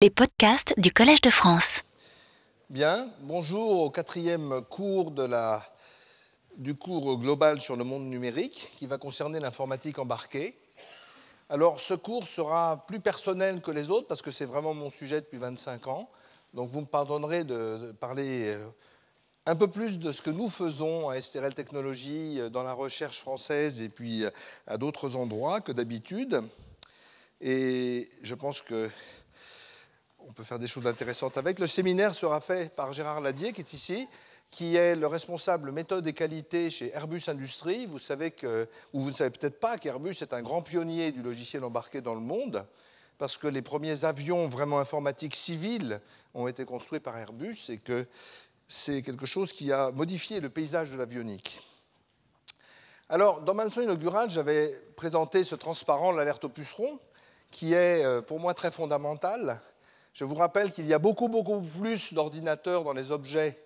Les podcasts du Collège de France. Bien, bonjour au quatrième cours du cours global sur le monde numérique qui va concerner l'informatique embarquée. Alors ce cours sera plus personnel que les autres parce que c'est vraiment mon sujet depuis 25 ans. Donc vous me pardonnerez de parler euh, un peu plus de ce que nous faisons à STRL Technologies euh, dans la recherche française et puis euh, à d'autres endroits que d'habitude. Et je pense que on peut faire des choses intéressantes avec. Le séminaire sera fait par Gérard Ladier, qui est ici, qui est le responsable méthode et qualité chez Airbus Industries. Vous savez que, ou vous ne savez peut-être pas qu'Airbus est un grand pionnier du logiciel embarqué dans le monde, parce que les premiers avions vraiment informatiques civils ont été construits par Airbus et que c'est quelque chose qui a modifié le paysage de l'avionique. Alors, dans ma leçon inaugurale, j'avais présenté ce transparent, l'alerte au puceron, qui est euh, pour moi très fondamental je vous rappelle qu'il y a beaucoup, beaucoup plus d'ordinateurs dans les objets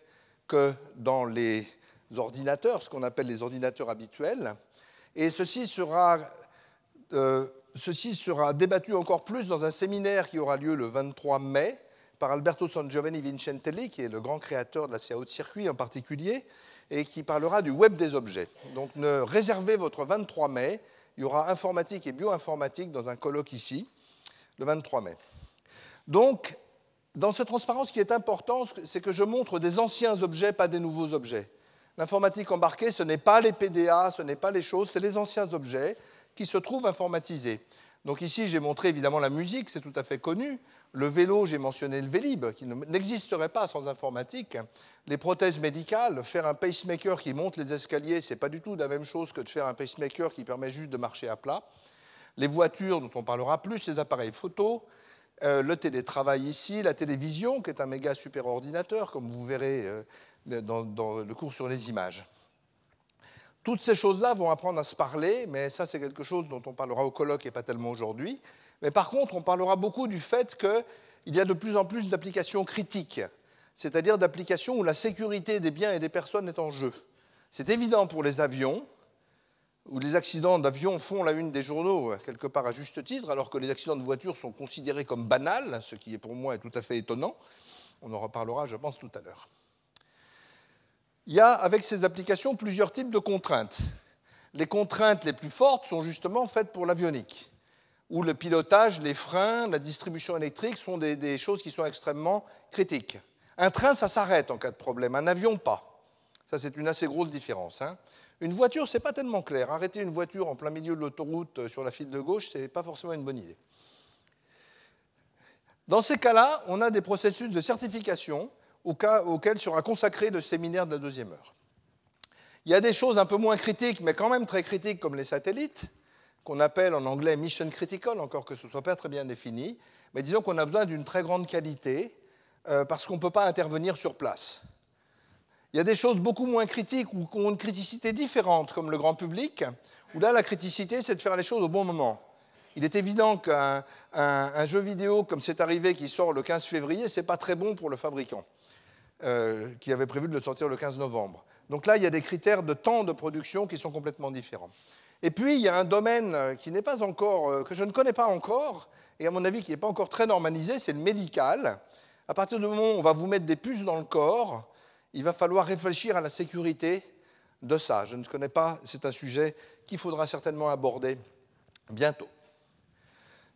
que dans les ordinateurs, ce qu'on appelle les ordinateurs habituels. Et ceci sera, euh, débattu encore plus dans un séminaire qui aura lieu le 23 mai par Alberto San Giovanni Vincentelli, qui est le grand créateur de la CAO de circuit en particulier, et qui parlera du web des objets. Donc ne réservez votre 23 mai, il y aura informatique et bioinformatique dans un colloque ici, le 23 mai. Donc, dans cette transparence, ce qui est important, c'est que je montre des anciens objets, pas des nouveaux objets. L'informatique embarquée, ce n'est pas les PDA, ce n'est pas les choses, c'est les anciens objets qui se trouvent informatisés. Donc ici, j'ai montré évidemment la musique, c'est tout à fait connu. Le vélo, j'ai mentionné le Vélib, qui n'existerait pas sans informatique. Les prothèses médicales, faire un pacemaker qui monte les escaliers, ce n'est pas du tout la même chose que de faire un pacemaker qui permet juste de marcher à plat. Les voitures, dont on parlera plus, les appareils photo, euh, le télétravail ici, la télévision, qui est un méga super ordinateur, comme vous verrez euh, dans, le cours sur les images. Toutes ces choses-là vont apprendre à se parler, mais ça c'est quelque chose dont on parlera au colloque et pas tellement aujourd'hui. Mais par contre, on parlera beaucoup du fait qu'il y a de plus en plus d'applications critiques, c'est-à-dire d'applications où la sécurité des biens et des personnes est en jeu. C'est évident pour les avions, où les accidents d'avion font la une des journaux, quelque part à juste titre, alors que les accidents de voiture sont considérés comme banals, ce qui est pour moi tout à fait étonnant. On en reparlera, je pense, tout à l'heure. Il y a, avec ces applications, plusieurs types de contraintes. Les contraintes les plus fortes sont justement faites pour l'avionique, où le pilotage, les freins, la distribution électrique sont des, des choses qui sont extrêmement critiques. Un train, ça s'arrête en cas de problème, un avion, pas. Ça, c'est une assez grosse différence. Hein. Une voiture, c'est pas tellement clair. Arrêter une voiture en plein milieu de l'autoroute euh, sur la file de gauche, c'est pas forcément une bonne idée. Dans ces cas-là, on a des processus de certification auxquels sera consacré le séminaire de la deuxième heure. Il y a des choses un peu moins critiques, mais quand même très critiques, comme les satellites, qu'on appelle en anglais mission critical, encore que ce ne soit pas très bien défini. Mais disons qu'on a besoin d'une très grande qualité euh, parce qu'on ne peut pas intervenir sur place. Il y a des choses beaucoup moins critiques ou qui ont une criticité différente, comme le grand public, où là, la criticité, c'est de faire les choses au bon moment. Il est évident qu'un jeu vidéo comme c'est arrivé qui sort le 15 février, ce n'est pas très bon pour le fabricant, euh, qui avait prévu de le sortir le 15 novembre. Donc là, il y a des critères de temps de production qui sont complètement différents. Et puis, il y a un domaine qui n'est pas encore, euh, que je ne connais pas encore, et à mon avis qui n'est pas encore très normalisé, c'est le médical. À partir du moment où on va vous mettre des puces dans le corps, il va falloir réfléchir à la sécurité de ça. Je ne connais pas, c'est un sujet qu'il faudra certainement aborder bientôt.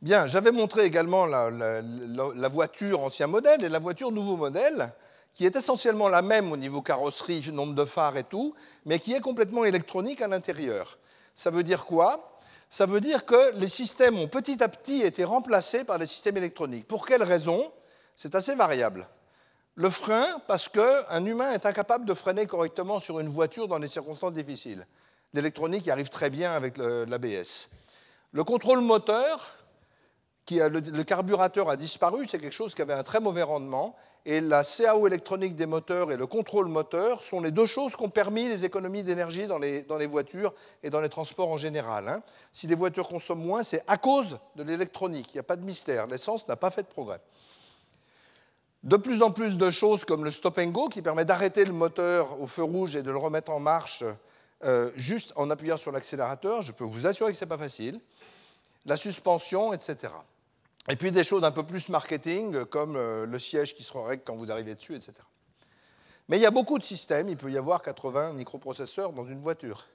Bien, j'avais montré également la, voiture ancien modèle et la voiture nouveau modèle, qui est essentiellement la même au niveau carrosserie, nombre de phares et tout, mais qui est complètement électronique à l'intérieur. Ça veut dire quoi? Ça veut dire que les systèmes ont petit à petit été remplacés par des systèmes électroniques. Pour quelles raisons C'est assez variable. Le frein, parce qu'un humain est incapable de freiner correctement sur une voiture dans des circonstances difficiles. L'électronique arrive très bien avec l'ABS. Le contrôle moteur, qui a, le, carburateur a disparu, c'est quelque chose qui avait un très mauvais rendement. Et la CAO électronique des moteurs et le contrôle moteur sont les deux choses qui ont permis les économies d'énergie dans les, dans les, voitures et dans les transports en général. Hein. Si les voitures consomment moins, c'est à cause de l'électronique. Il n'y a pas de mystère. L'essence n'a pas fait de progrès de plus en plus de choses comme le stop and go qui permet d'arrêter le moteur au feu rouge et de le remettre en marche euh, juste en appuyant sur l'accélérateur. Je peux vous assurer que ce n'est pas facile. La suspension, etc. Et puis des choses un peu plus marketing, comme euh, le siège qui sera règle quand vous arrivez dessus, etc. Mais il y a beaucoup de systèmes, il peut y avoir 80 microprocesseurs dans une voiture.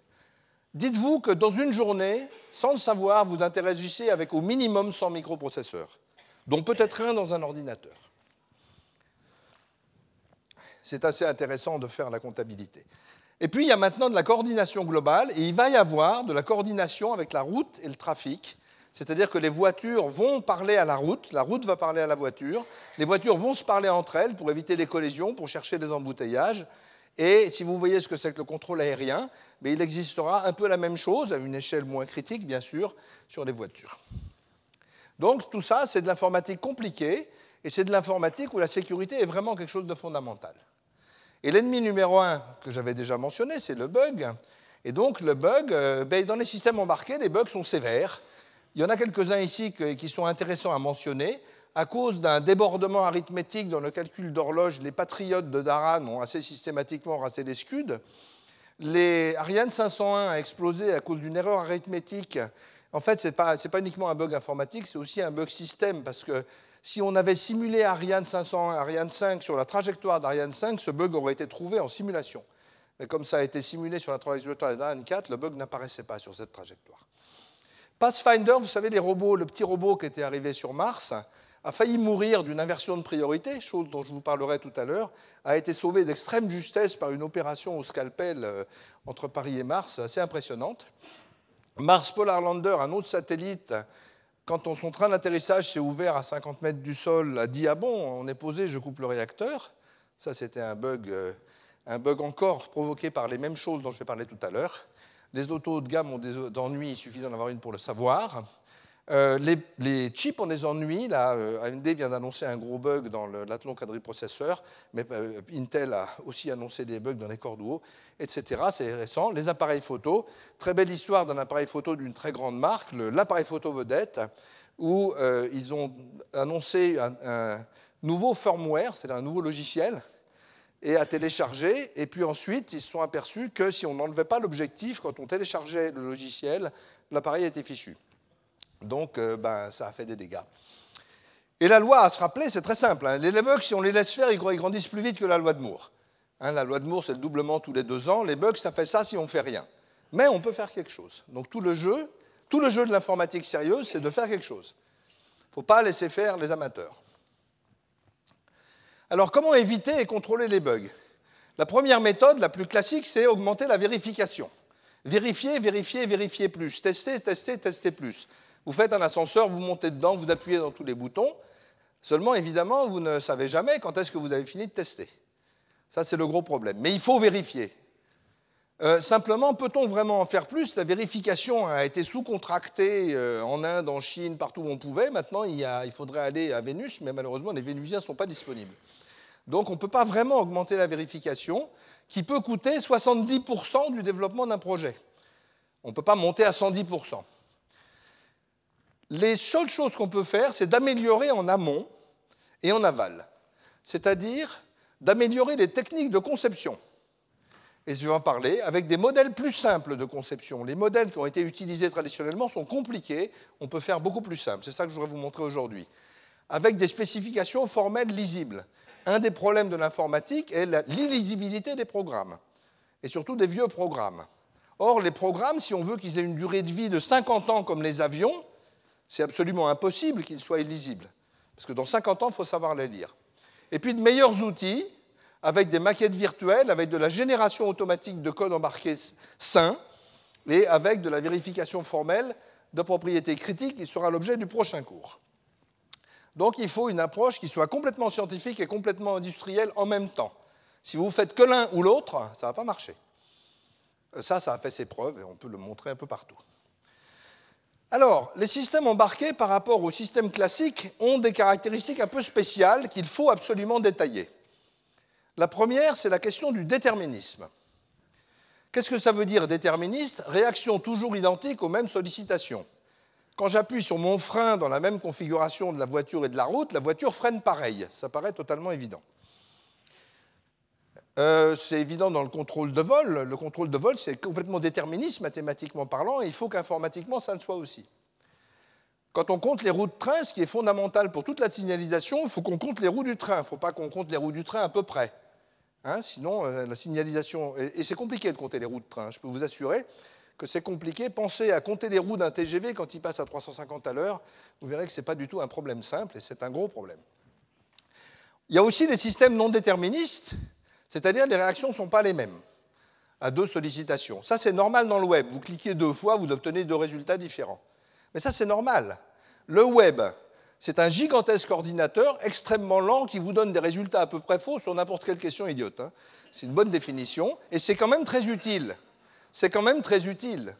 Dites-vous que dans une journée, sans le savoir, vous interagissez avec au minimum 100 microprocesseurs, dont peut-être un dans un ordinateur. C'est assez intéressant de faire la comptabilité. Et puis, il y a maintenant de la coordination globale, et il va y avoir de la coordination avec la route et le trafic. C'est-à-dire que les voitures vont parler à la route, la route va parler à la voiture, les voitures vont se parler entre elles pour éviter les collisions, pour chercher des embouteillages. Et si vous voyez ce que c'est que le contrôle aérien, mais il existera un peu la même chose, à une échelle moins critique, bien sûr, sur les voitures. Donc tout ça, c'est de l'informatique compliquée, et c'est de l'informatique où la sécurité est vraiment quelque chose de fondamental. Et l'ennemi numéro un que j'avais déjà mentionné, c'est le bug. Et donc le bug, euh, ben, dans les systèmes embarqués, les bugs sont sévères. Il y en a quelques-uns ici qui sont intéressants à mentionner. À cause d'un débordement arithmétique dans le calcul d'horloge, les patriotes de Daran ont assez systématiquement raté les scuds. Les Ariane 501 a explosé à cause d'une erreur arithmétique. En fait, ce n'est pas, pas, uniquement un bug informatique, c'est aussi un bug système, parce que si on avait simulé Ariane 501 Ariane 5 sur la trajectoire d'Ariane 5, ce bug aurait été trouvé en simulation. Mais comme ça a été simulé sur la trajectoire d'Ariane 4, le bug n'apparaissait pas sur cette trajectoire. Pathfinder, vous savez, les robots, le petit robot qui était arrivé sur Mars, a failli mourir d'une inversion de priorité, chose dont je vous parlerai tout à l'heure, a été sauvé d'extrême justesse par une opération au scalpel euh, entre Paris et Mars, assez impressionnante. Mars Polar Lander, un autre satellite, quand son train d'atterrissage s'est ouvert à 50 mètres du sol, a dit Ah bon, on est posé, je coupe le réacteur. Ça, c'était un bug, euh, un bug encore provoqué par les mêmes choses dont je vais parler tout à l'heure. Les autos haut de gamme ont des ennuis, il suffit d'en avoir une pour le savoir. Euh, les, chips ont des ennuis. Là, euh, AMD vient d'annoncer un gros bug dans l'Athlon quadriprocesseur, mais euh, Intel a aussi annoncé des bugs dans les cordes haut, etc. C'est récent. Les appareils photo, très belle histoire d'un appareil photo d'une très grande marque, l'appareil photo vedette, où ils ont annoncé un, nouveau firmware, c'est un nouveau logiciel, et à télécharger. Et puis ensuite, ils se sont aperçus que si on n'enlevait pas l'objectif, quand on téléchargeait le logiciel, l'appareil était fichu. Donc, euh, ben, ça a fait des dégâts. Et la loi, à se rappeler, c'est très simple. Hein. Les bugs, si on les laisse faire, ils grandissent plus vite que la loi de Moore. Hein, la loi de Moore, c'est le doublement tous les deux ans. Les bugs, ça fait ça si on ne fait rien. Mais on peut faire quelque chose. Donc, tout le jeu, tout le jeu de l'informatique sérieuse, c'est de faire quelque chose. Il ne faut pas laisser faire les amateurs. Alors, comment éviter et contrôler les bugs? La première méthode, la plus classique, c'est augmenter la vérification. Vérifier, vérifier, vérifier plus. Tester, tester, tester plus. Vous faites un ascenseur, vous montez dedans, vous appuyez dans tous les boutons. Seulement, évidemment, vous ne savez jamais quand est-ce que vous avez fini de tester. Ça, c'est le gros problème. Mais il faut vérifier. Euh, simplement, peut-on vraiment en faire plus? La vérification a été sous-contractée euh, en Inde, en Chine, partout où on pouvait. Maintenant, il, il faudrait aller à Vénus, mais malheureusement, les Vénusiens ne sont pas disponibles. Donc, on ne peut pas vraiment augmenter la vérification, qui peut coûter 70% du développement d'un projet. On ne peut pas monter à 110% les seules choses qu'on peut faire, c'est d'améliorer en amont et en aval, c'est-à-dire d'améliorer les techniques de conception. Et je vais en parler avec des modèles plus simples de conception. Les modèles qui ont été utilisés traditionnellement sont compliqués, on peut faire beaucoup plus simple. C'est ça que je voudrais vous montrer aujourd'hui. Avec des spécifications formelles lisibles. Un des problèmes de l'informatique est l'illisibilité des programmes, et surtout des vieux programmes. Or, les programmes, si on veut qu'ils aient une durée de vie de 50 ans comme les avions, c'est absolument impossible qu'ils soient illisibles. Parce que dans 50 ans, il faut savoir les lire. Et puis de meilleurs outils, avec des maquettes virtuelles, avec de la génération automatique de code embarqué sain, et avec de la vérification formelle de propriétés critiques qui sera l'objet du prochain cours. Donc il faut une approche qui soit complètement scientifique et complètement industrielle en même temps. Si vous faites que l'un ou l'autre, ça ne va pas marcher. Ça, ça a fait ses preuves et on peut le montrer un peu partout. Alors, les systèmes embarqués par rapport aux systèmes classiques ont des caractéristiques un peu spéciales qu'il faut absolument détailler. La première, c'est la question du déterminisme. Qu'est-ce que ça veut dire déterministe? Réaction toujours identique aux mêmes sollicitations. Quand j'appuie sur mon frein dans la même configuration de la voiture et de la route, la voiture freine pareil. Ça paraît totalement évident. Euh, c'est évident dans le contrôle de vol. Le contrôle de vol, c'est complètement déterministe mathématiquement parlant, et il faut qu'informatiquement, ça le soit aussi. Quand on compte les roues de train, ce qui est fondamental pour toute la signalisation, il faut qu'on compte les roues du train. Il ne faut pas qu'on compte les roues du train à peu près. Hein, sinon, euh, la signalisation. Et, c'est compliqué de compter les roues de train. Je peux vous assurer que c'est compliqué. Pensez à compter les roues d'un TGV quand il passe à 350 à l'heure. Vous verrez que ce n'est pas du tout un problème simple et c'est un gros problème. Il y a aussi des systèmes non déterministes, c'est-à-dire les réactions ne sont pas les mêmes à deux sollicitations. Ça, c'est normal dans le web. Vous cliquez deux fois, vous obtenez deux résultats différents. Mais ça, c'est normal. Le web, c'est un gigantesque ordinateur extrêmement lent qui vous donne des résultats à peu près faux sur n'importe quelle question idiote. Hein. C'est une bonne définition, et c'est quand même très utile. C'est quand même très utile.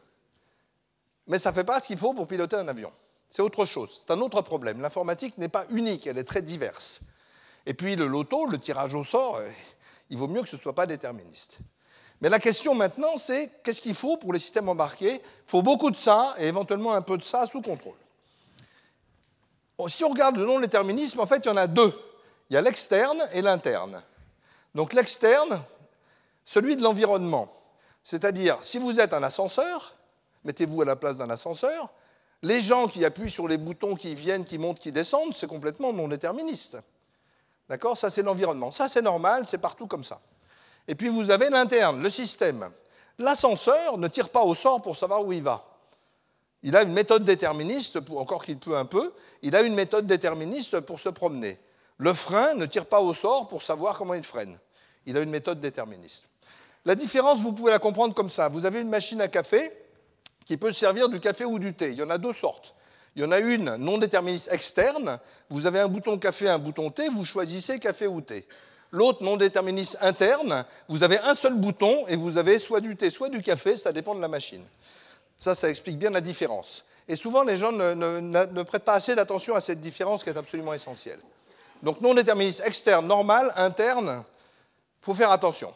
Mais ça ne fait pas ce qu'il faut pour piloter un avion. C'est autre chose. C'est un autre problème. L'informatique n'est pas unique, elle est très diverse. Et puis le loto, le tirage au sort, il vaut mieux que ce ne soit pas déterministe. Mais la question maintenant, c'est qu'est-ce qu'il faut pour les systèmes embarqués? Il faut beaucoup de ça et éventuellement un peu de ça sous contrôle. Si on regarde le non-déterminisme, en fait, il y en a deux. Il y a l'externe et l'interne. Donc l'externe, celui de l'environnement. C'est-à-dire, si vous êtes un ascenseur, mettez-vous à la place d'un ascenseur, les gens qui appuient sur les boutons qui viennent, qui montent, qui descendent, c'est complètement non déterministe. D'accord? Ça, c'est l'environnement. Ça, c'est normal, c'est partout comme ça. Et puis vous avez l'interne, le système. L'ascenseur ne tire pas au sort pour savoir où il va. Il a une méthode déterministe, encore qu'il peut un peu, il a une méthode déterministe pour se promener. Le frein ne tire pas au sort pour savoir comment il freine. Il a une méthode déterministe. La différence, vous pouvez la comprendre comme ça. Vous avez une machine à café qui peut servir du café ou du thé. Il y en a deux sortes. Il y en a une non déterministe externe. Vous avez un bouton café, un bouton thé, vous choisissez café ou thé. L'autre non déterministe interne, vous avez un seul bouton et vous avez soit du thé, soit du café, ça dépend de la machine. Ça, ça explique bien la différence. Et souvent, les gens ne, prêtent pas assez d'attention à cette différence qui est absolument essentielle. Donc non déterministe externe, normal, interne, il faut faire attention.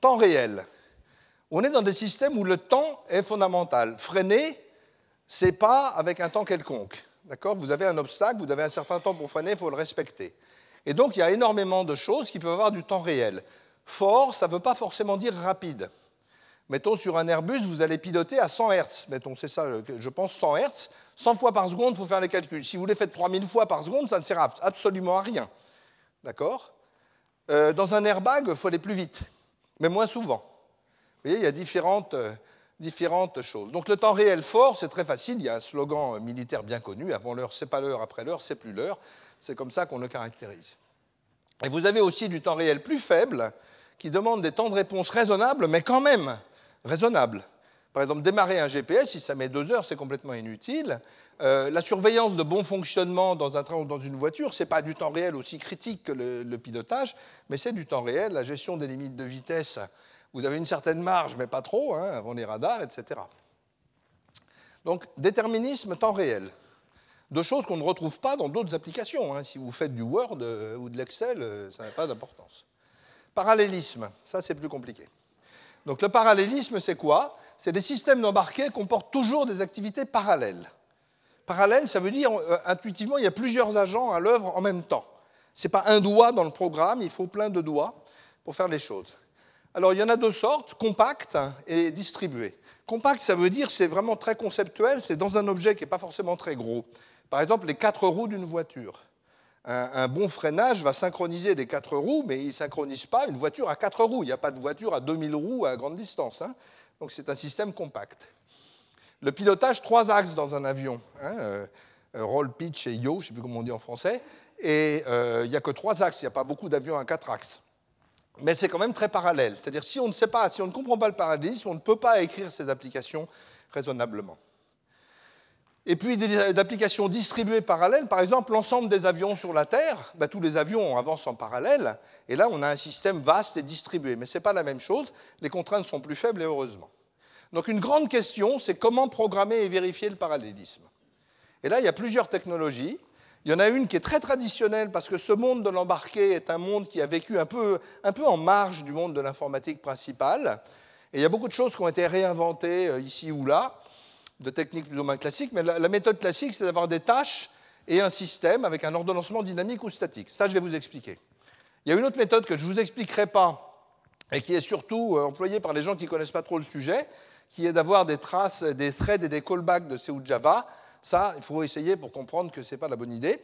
Temps réel. On est dans des systèmes où le temps est fondamental. Freiner, c'est pas avec un temps quelconque. D'accord? Vous avez un obstacle, vous avez un certain temps pour freiner, il faut le respecter. Et donc, il y a énormément de choses qui peuvent avoir du temps réel. Fort, ça ne veut pas forcément dire rapide. Mettons sur un Airbus, vous allez piloter à 100 Hz. Mettons, c'est ça, je pense 100 Hz. 100 fois par seconde pour faire les calculs. Si vous les faites 3000 fois par seconde, ça ne sert absolument à rien. D'accord? Euh, Dans un airbag, il faut aller plus vite, mais moins souvent. Vous voyez, il y a différentes, euh, différentes choses. Donc le temps réel fort, c'est très facile. Il y a un slogan militaire bien connu avant l'heure, c'est pas l'heure, après l'heure, c'est plus l'heure. C'est comme ça qu'on le caractérise. Et vous avez aussi du temps réel plus faible qui demande des temps de réponse raisonnables, mais quand même raisonnables. Par exemple, démarrer un GPS, si ça met deux heures, c'est complètement inutile. Euh, la surveillance de bon fonctionnement dans un train ou dans une voiture, ce n'est pas du temps réel aussi critique que le, pilotage, mais c'est du temps réel. La gestion des limites de vitesse, vous avez une certaine marge, mais pas trop, hein, avant les radars, etc. Donc, déterminisme, temps réel de choses qu'on ne retrouve pas dans d'autres applications. Hein. Si vous faites du Word euh, ou de l'Excel, euh, ça n'a pas d'importance. Parallélisme, ça c'est plus compliqué. Donc le parallélisme, c'est quoi? C'est des systèmes d'embarqués comportent toujours des activités parallèles. Parallèle, ça veut dire euh, intuitivement, il y a plusieurs agents à l'œuvre en même temps. Ce n'est pas un doigt dans le programme, il faut plein de doigts pour faire les choses. Alors il y en a deux sortes, compact et distribué. Compact, ça veut dire c'est vraiment très conceptuel, c'est dans un objet qui n'est pas forcément très gros. Par exemple, les quatre roues d'une voiture. Un, bon freinage va synchroniser les quatre roues, mais il ne synchronise pas une voiture à quatre roues. Il n'y a pas de voiture à 2000 roues à grande distance. Hein. Donc c'est un système compact. Le pilotage, trois axes dans un avion. Hein, euh, roll, pitch et yaw, je ne sais plus comment on dit en français. Et euh, il n'y a que trois axes, il n'y a pas beaucoup d'avions à quatre axes. Mais c'est quand même très parallèle. C'est-à-dire si on ne sait pas, si on ne comprend pas le parallélisme, on ne peut pas écrire ces applications raisonnablement. Et puis d'applications distribuées parallèles, par exemple l'ensemble des avions sur la Terre, ben, tous les avions avancent en parallèle, et là on a un système vaste et distribué. Mais ce n'est pas la même chose, les contraintes sont plus faibles et heureusement. Donc une grande question, c'est comment programmer et vérifier le parallélisme. Et là, il y a plusieurs technologies. Il y en a une qui est très traditionnelle parce que ce monde de l'embarqué est un monde qui a vécu un peu, en marge du monde de l'informatique principale. Et il y a beaucoup de choses qui ont été réinventées euh, ici ou là de techniques plus ou moins classiques, mais la, méthode classique, c'est d'avoir des tâches et un système avec un ordonnancement dynamique ou statique. Ça, je vais vous expliquer. Il y a une autre méthode que je ne vous expliquerai pas et qui est surtout euh, employée par les gens qui ne connaissent pas trop le sujet, qui est d'avoir des traces, des threads et des callbacks de C ou Java. Ça, il faut essayer pour comprendre que ce n'est pas la bonne idée.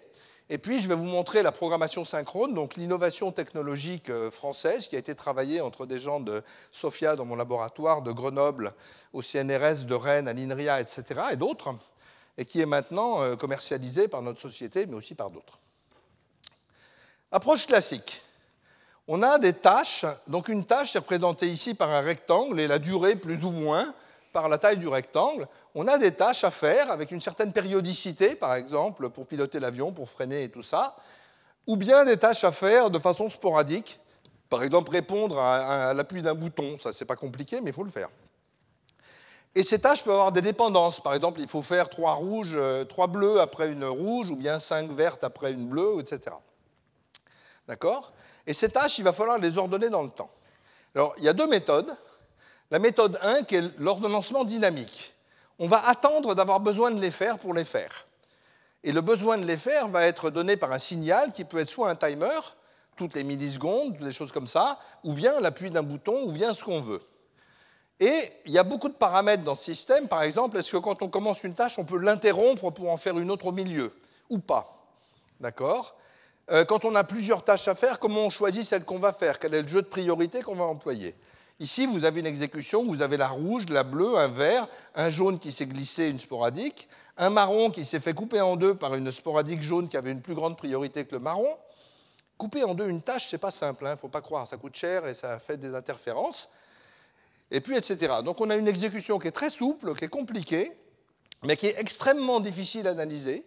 Et puis, je vais vous montrer la programmation synchrone, donc l'innovation technologique euh, française qui a été travaillée entre des gens de Sofia dans mon laboratoire, de Grenoble au CNRS, de Rennes à l'INRIA, etc., et d'autres, et qui est maintenant euh, commercialisée par notre société, mais aussi par d'autres. Approche classique. On a des tâches, donc une tâche est représentée ici par un rectangle et la durée plus ou moins par la taille du rectangle. On a des tâches à faire avec une certaine périodicité, par exemple, pour piloter l'avion, pour freiner et tout ça, ou bien des tâches à faire de façon sporadique, par exemple répondre à, l'appui d'un bouton. Ça, c'est pas compliqué, mais il faut le faire. Et ces tâches peuvent avoir des dépendances. Par exemple, il faut faire trois rouges, euh, trois bleus après une rouge, ou bien cinq vertes après une bleue, etc. D'accord? Et ces tâches, il va falloir les ordonner dans le temps. Alors, il y a deux méthodes. La méthode 1, qui est l'ordonnancement dynamique. On va attendre d'avoir besoin de les faire pour les faire. Et le besoin de les faire va être donné par un signal qui peut être soit un timer, toutes les millisecondes, des choses comme ça, ou bien l'appui d'un bouton, ou bien ce qu'on veut. Et il y a beaucoup de paramètres dans ce système. Par exemple, est-ce que quand on commence une tâche, on peut l'interrompre pour en faire une autre au milieu Ou pas? D'accord? Euh, quand on a plusieurs tâches à faire, comment on choisit celle qu'on va faire? Quel est le jeu de priorité qu'on va employer? Ici, vous avez une exécution, vous avez la rouge, la bleue, un vert, un jaune qui s'est glissé, une sporadique, un marron qui s'est fait couper en deux par une sporadique jaune qui avait une plus grande priorité que le marron. Couper en deux une tâche, c'est pas simple, il hein, ne faut pas croire, ça coûte cher et ça fait des interférences. Et puis, etc. Donc, on a une exécution qui est très souple, qui est compliquée, mais qui est extrêmement difficile à analyser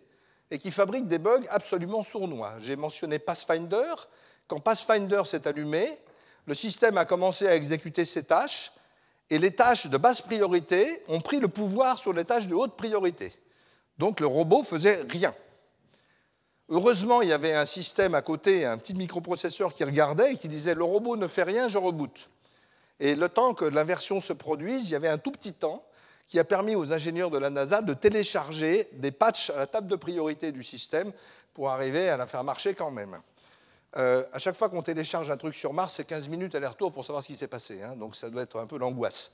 et qui fabrique des bugs absolument sournois. J'ai mentionné Pathfinder. Quand Pathfinder s'est allumé, le système a commencé à exécuter ses tâches et les tâches de basse priorité ont pris le pouvoir sur les tâches de haute priorité. Donc le robot faisait rien. Heureusement, il y avait un système à côté, un petit microprocesseur qui regardait et qui disait le robot ne fait rien, je reboot. Et le temps que l'inversion se produise, il y avait un tout petit temps qui a permis aux ingénieurs de la NASA de télécharger des patchs à la table de priorité du système pour arriver à la faire marcher quand même. Euh, à chaque fois qu'on télécharge un truc sur Mars, c'est 15 minutes aller-retour pour savoir ce qui s'est passé. Hein, donc ça doit être un peu l'angoisse.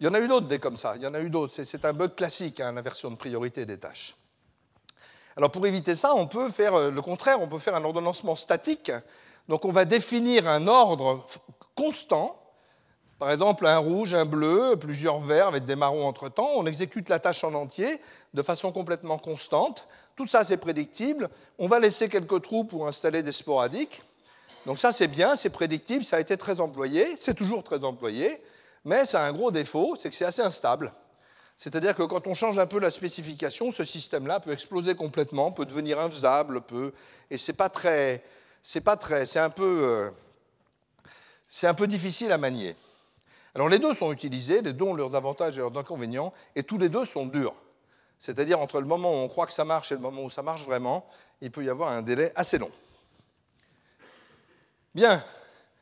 Il y en a eu d'autres des comme ça. Il y en a eu d'autres. C'est un bug classique, hein, l'inversion de priorité des tâches. Alors pour éviter ça, on peut faire euh, le contraire. On peut faire un ordonnancement statique. Donc on va définir un ordre constant par exemple, un rouge, un bleu, plusieurs verts avec des marrons entre-temps. On exécute la tâche en entier de façon complètement constante. Tout ça, c'est prédictible. On va laisser quelques trous pour installer des sporadiques. Donc ça, c'est bien, c'est prédictible, ça a été très employé, c'est toujours très employé, mais ça a un gros défaut, c'est que c'est assez instable. C'est-à-dire que quand on change un peu la spécification, ce système-là peut exploser complètement, peut devenir infaisable, peut, et c'est pas très, c'est pas très, c'est un peu, euh, c'est un peu difficile à manier. Alors les deux sont utilisés, les deux ont leurs avantages et leurs inconvénients, et tous les deux sont durs. C'est-à-dire entre le moment où on croit que ça marche et le moment où ça marche vraiment, il peut y avoir un délai assez long. Bien.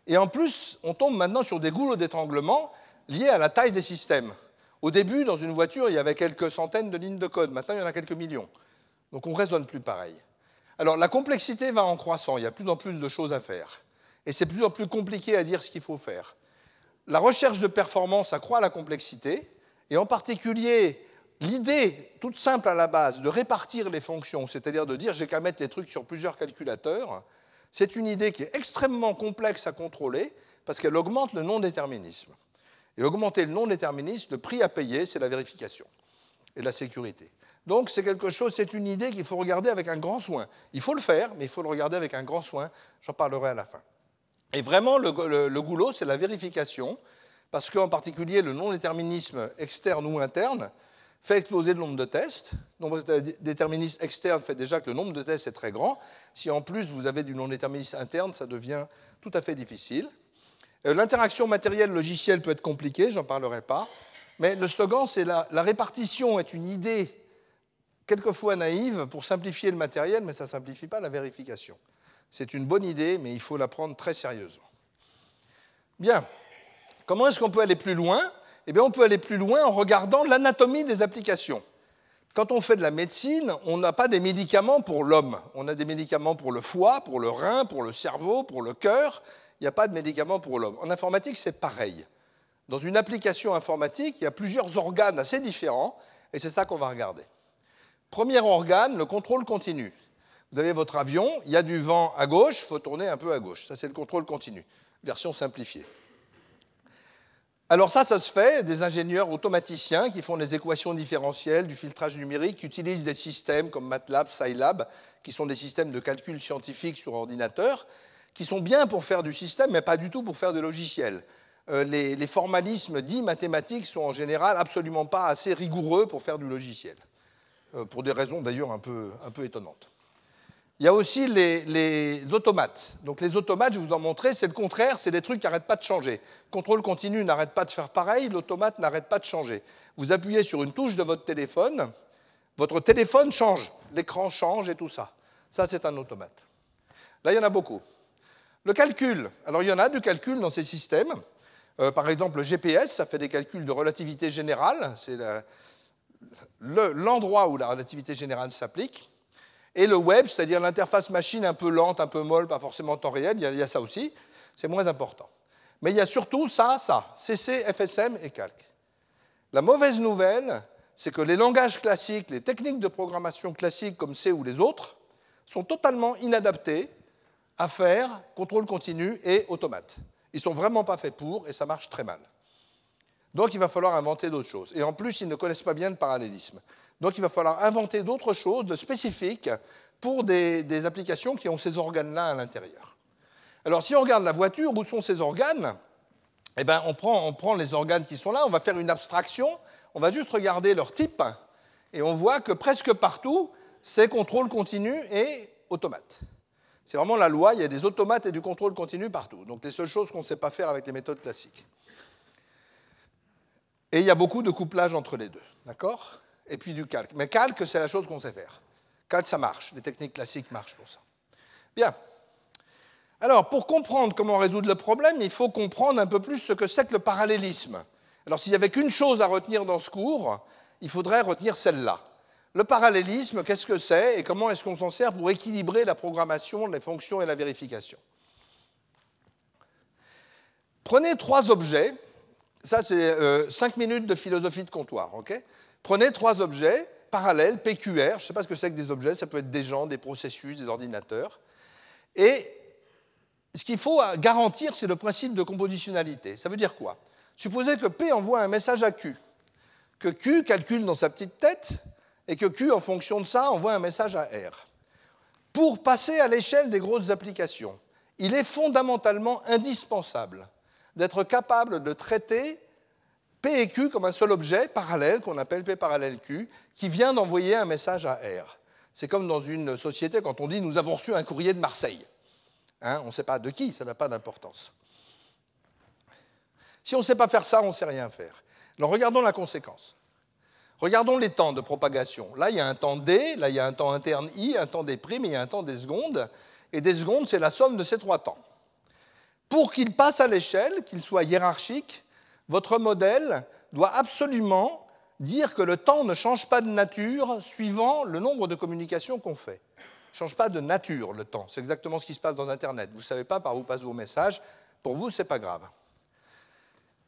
Et en plus, on tombe maintenant sur des goulots d'étranglement liés à la taille des systèmes. Au début, dans une voiture, il y avait quelques centaines de lignes de code. Maintenant, il y en a quelques millions. Donc on ne raisonne plus pareil. Alors la complexité va en croissant. Il y a de plus en plus de choses à faire. Et c'est de plus en plus compliqué à dire ce qu'il faut faire la recherche de performance accroît la complexité, et en particulier l'idée toute simple à la base de répartir les fonctions, c'est-à-dire de dire j'ai qu'à mettre les trucs sur plusieurs calculateurs, c'est une idée qui est extrêmement complexe à contrôler parce qu'elle augmente le non-déterminisme. Et augmenter le non-déterminisme, le prix à payer, c'est la vérification et la sécurité. Donc c'est quelque chose, c'est une idée qu'il faut regarder avec un grand soin. Il faut le faire, mais il faut le regarder avec un grand soin. J'en parlerai à la fin. Et vraiment, le, goulot, c'est la vérification, parce qu'en particulier, le non-déterminisme externe ou interne fait exploser le nombre de tests. Le nombre déterminisme externe fait déjà que le nombre de tests est très grand. Si en plus vous avez du non-déterminisme interne, ça devient tout à fait difficile. Euh, l'interaction matérielle-logicielle peut être compliquée, j'en parlerai pas. Mais le slogan, c'est la, la répartition est une idée quelquefois naïve pour simplifier le matériel, mais ça ne simplifie pas la vérification. C'est une bonne idée, mais il faut la prendre très sérieusement. Bien. Comment est-ce qu'on peut aller plus loin? Eh bien, on peut aller plus loin en regardant l'anatomie des applications. Quand on fait de la médecine, on n'a pas des médicaments pour l'homme. On a des médicaments pour le foie, pour le rein, pour le cerveau, pour le cœur. Il n'y a pas de médicaments pour l'homme. En informatique, c'est pareil. dans une application informatique, il y a plusieurs organes assez différents, et c'est ça qu'on va regarder. Premier organe, le contrôle continu. Vous avez votre avion, il y a du vent à gauche, il faut tourner un peu à gauche. Ça, c'est le contrôle continu, version simplifiée. Alors ça, ça se fait, des ingénieurs automaticiens qui font des équations différentielles, du filtrage numérique, utilisent des systèmes comme MATLAB, Scilab, qui sont des systèmes de calcul scientifique sur ordinateur, qui sont bien pour faire du système, mais pas du tout pour faire des logiciels. Euh, les, formalismes dits mathématiques sont en général absolument pas assez rigoureux pour faire du logiciel, euh, pour des raisons d'ailleurs un peu étonnantes. Il y a aussi les, automates. Donc les automates, je vous en montrer, c'est le contraire, c'est des trucs qui n'arrêtent pas de changer. Contrôle continu n'arrête pas de faire pareil, l'automate n'arrête pas de changer. Vous appuyez sur une touche de votre téléphone, votre téléphone change, l'écran change et tout ça. Ça, c'est un automate. Là, il y en a beaucoup. Le calcul. Alors, il y en a du calcul dans ces systèmes. Euh, par exemple, le GPS, ça fait des calculs de relativité générale. C'est l'endroit où la relativité générale s'applique. Et le web, c'est-à-dire l'interface machine un peu lente, un peu molle, pas forcément en temps réel, il y a, ça aussi, c'est moins important. Mais il y a surtout ça, ça, CC, FSM et Calc. La mauvaise nouvelle, c'est que les langages classiques, les techniques de programmation classiques comme C ou les autres, sont totalement inadaptés à faire contrôle continu et automate. Ils sont vraiment pas faits pour et ça marche très mal. Donc il va falloir inventer d'autres choses. Et en plus, ils ne connaissent pas bien le parallélisme. Donc il va falloir inventer d'autres choses de spécifiques pour des, applications qui ont ces organes-là à l'intérieur. Alors si on regarde la voiture, où sont ces organes? Eh bien, on prend, les organes qui sont là, on va faire une abstraction, on va juste regarder leur type, et on voit que presque partout, c'est contrôle continu et automate. C'est vraiment la loi, il y a des automates et du contrôle continu partout. Donc les seules choses qu'on ne sait pas faire avec les méthodes classiques. Et il y a beaucoup de couplage entre les deux. D'accord? Et puis du calque. Mais calque, c'est la chose qu'on sait faire. Calque, ça marche. Les techniques classiques marchent pour ça. Bien. Alors, pour comprendre comment résoudre le problème, il faut comprendre un peu plus ce que c'est que le parallélisme. Alors, s'il n'y avait qu'une chose à retenir dans ce cours, il faudrait retenir celle-là. Le parallélisme, qu'est-ce que c'est et comment est-ce qu'on s'en sert pour équilibrer la programmation, les fonctions et la vérification? Prenez trois objets. Ça, c'est euh, cinq minutes de philosophie de comptoir. ok? Prenez trois objets parallèles, PQR, je ne sais pas ce que c'est que des objets, ça peut être des gens, des processus, des ordinateurs. Et ce qu'il faut garantir, c'est le principe de compositionnalité. Ça veut dire quoi? Supposez que P envoie un message à Q, que Q calcule dans sa petite tête, et que Q, en fonction de ça, envoie un message à R. Pour passer à l'échelle des grosses applications, il est fondamentalement indispensable d'être capable de traiter P et Q comme un seul objet parallèle qu'on appelle P parallèle Q, qui vient d'envoyer un message à R. C'est comme dans une société quand on dit nous avons reçu un courrier de Marseille. Hein, on ne sait pas de qui, ça n'a pas d'importance. Si on ne sait pas faire ça, on ne sait rien faire. Alors regardons la conséquence. Regardons les temps de propagation. Là, il y a un temps D, là, il y a un temps interne I, un temps des primes, et il y a un temps des secondes. Et des secondes, c'est la somme de ces trois temps. Pour qu'il passe à l'échelle, qu'il soit hiérarchique, votre modèle doit absolument dire que le temps ne change pas de nature suivant le nombre de communications qu'on fait. Il ne change pas de nature le temps. C'est exactement ce qui se passe dans Internet. Vous ne savez pas par où passent vos messages. Pour vous, ce n'est pas grave.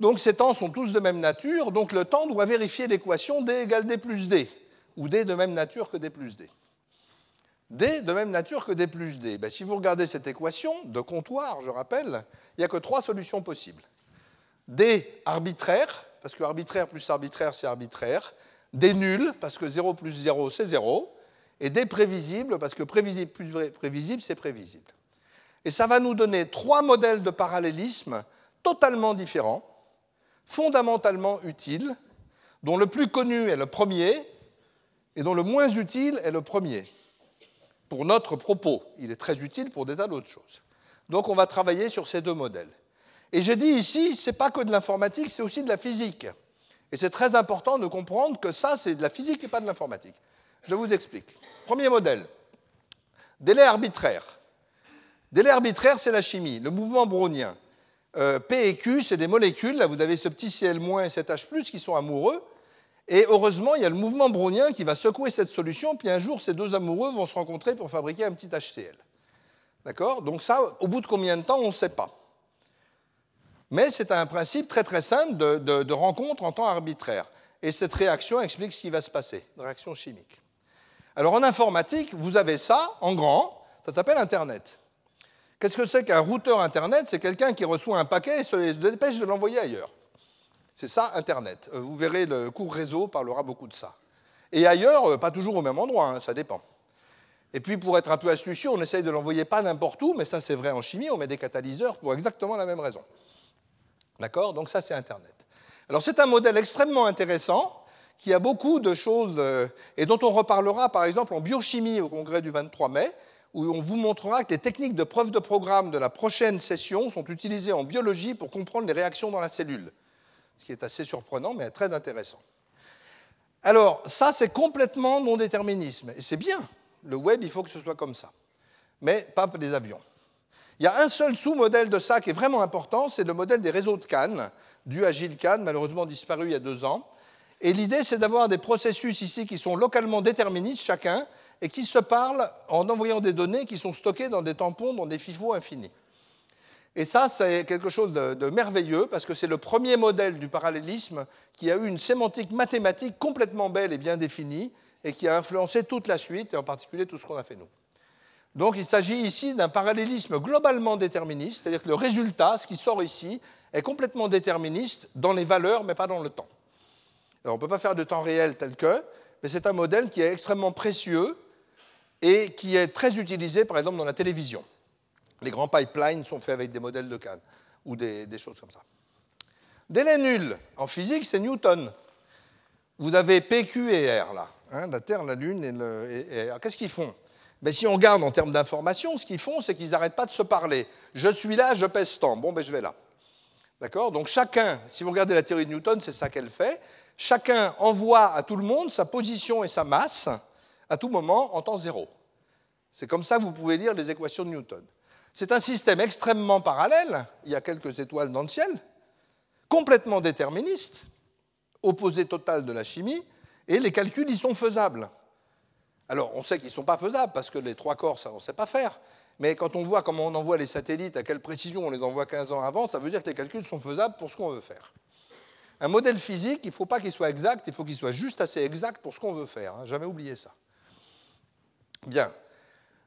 Donc ces temps sont tous de même nature, donc le temps doit vérifier l'équation d égale d plus d, ou d de même nature que d plus d. d de même nature que d plus d. Ben, si vous regardez cette équation de comptoir, je rappelle, il n'y a que trois solutions possibles. D arbitraire, parce que arbitraire plus arbitraire, c'est arbitraire. D nul, parce que 0 plus 0, c'est 0. Et D prévisible, parce que prévisible plus prévisible, c'est prévisible. Et ça va nous donner trois modèles de parallélisme totalement différents, fondamentalement utiles, dont le plus connu est le premier et dont le moins utile est le premier. Pour notre propos, il est très utile pour des tas d'autres choses. Donc on va travailler sur ces deux modèles. Et je dis ici, ce n'est pas que de l'informatique, c'est aussi de la physique. Et c'est très important de comprendre que ça, c'est de la physique et pas de l'informatique. Je vous explique. Premier modèle, délai arbitraire. Délai arbitraire, c'est la chimie, le mouvement brownien. Euh, P et Q, c'est des molécules. Là, vous avez ce petit Cl- et cet H, qui sont amoureux. Et heureusement, il y a le mouvement brownien qui va secouer cette solution, puis un jour, ces deux amoureux vont se rencontrer pour fabriquer un petit HCl. D'accord? Donc, ça, au bout de combien de temps, on ne sait pas. Mais c'est un principe très très simple de, rencontre en temps arbitraire. Et cette réaction explique ce qui va se passer, une réaction chimique. Alors en informatique, vous avez ça en grand, ça s'appelle Internet. Qu'est-ce que c'est qu'un routeur Internet? C'est quelqu'un qui reçoit un paquet et se dépêche de l'envoyer ailleurs. C'est ça Internet. Euh, vous verrez, le cours réseau parlera beaucoup de ça. Et ailleurs, euh, pas toujours au même endroit, hein, ça dépend. Et puis pour être un peu astucieux, on essaye de l'envoyer pas n'importe où, mais ça c'est vrai en chimie, on met des catalyseurs pour exactement la même raison. D'accord? Donc ça c'est Internet. Alors c'est un modèle extrêmement intéressant qui a beaucoup de choses euh, et dont on reparlera par exemple en biochimie au congrès du 23 mai, où on vous montrera que les techniques de preuve de programme de la prochaine session sont utilisées en biologie pour comprendre les réactions dans la cellule. Ce qui est assez surprenant, mais très intéressant. Alors, ça, c'est complètement non-déterminisme. Et c'est bien. Le web, il faut que ce soit comme ça. Mais pas des avions. Il y a un seul sous-modèle de ça qui est vraiment important, c'est le modèle des réseaux de Cannes, dû à Gilles Cannes, malheureusement disparu il y a deux ans, et l'idée, c'est d'avoir des processus ici qui sont localement déterministes chacun et qui se parlent en envoyant des données qui sont stockées dans des tampons, dans des FIFO infinis. Et ça, c'est quelque chose de, merveilleux parce que c'est le premier modèle du parallélisme qui a eu une sémantique mathématique complètement belle et bien définie et qui a influencé toute la suite et en particulier tout ce qu'on a fait nous. Donc il s'agit ici d'un parallélisme globalement déterministe, c'est-à-dire que le résultat, ce qui sort ici, est complètement déterministe dans les valeurs mais pas dans le temps on ne peut pas faire de temps réel tel que, mais c'est un modèle qui est extrêmement précieux et qui est très utilisé, par exemple, dans la télévision. Les grands pipelines sont faits avec des modèles de Cannes ou des, choses comme ça. Délai nul, en physique, c'est Newton. Vous avez PQ et R, là, hein, la Terre, la Lune et, le, Qu'est-ce qu'ils font? Mais Si on regarde en termes d'information, ce qu'ils font, c'est qu'ils n'arrêtent pas de se parler. Je suis là, je pèse tant. Bon, ben, je vais là. D'accord? Donc chacun, si vous regardez la théorie de Newton, c'est ça qu'elle fait chacun envoie à tout le monde sa position et sa masse à tout moment en temps zéro. C'est comme ça que vous pouvez lire les équations de Newton. C'est un système extrêmement parallèle, il y a quelques étoiles dans le ciel, complètement déterministe, opposé total de la chimie, et les calculs y sont faisables. Alors, on sait qu'ils ne sont pas faisables parce que les trois corps, ça, on ne sait pas faire. Mais quand on voit comment on envoie les satellites, à quelle précision on les envoie 15 ans avant, ça veut dire que les calculs sont faisables pour ce qu'on veut faire. Un modèle physique, il ne faut pas qu'il soit exact, il faut qu'il soit juste assez exact pour ce qu'on veut faire. Hein. Jamais oublier ça. Bien.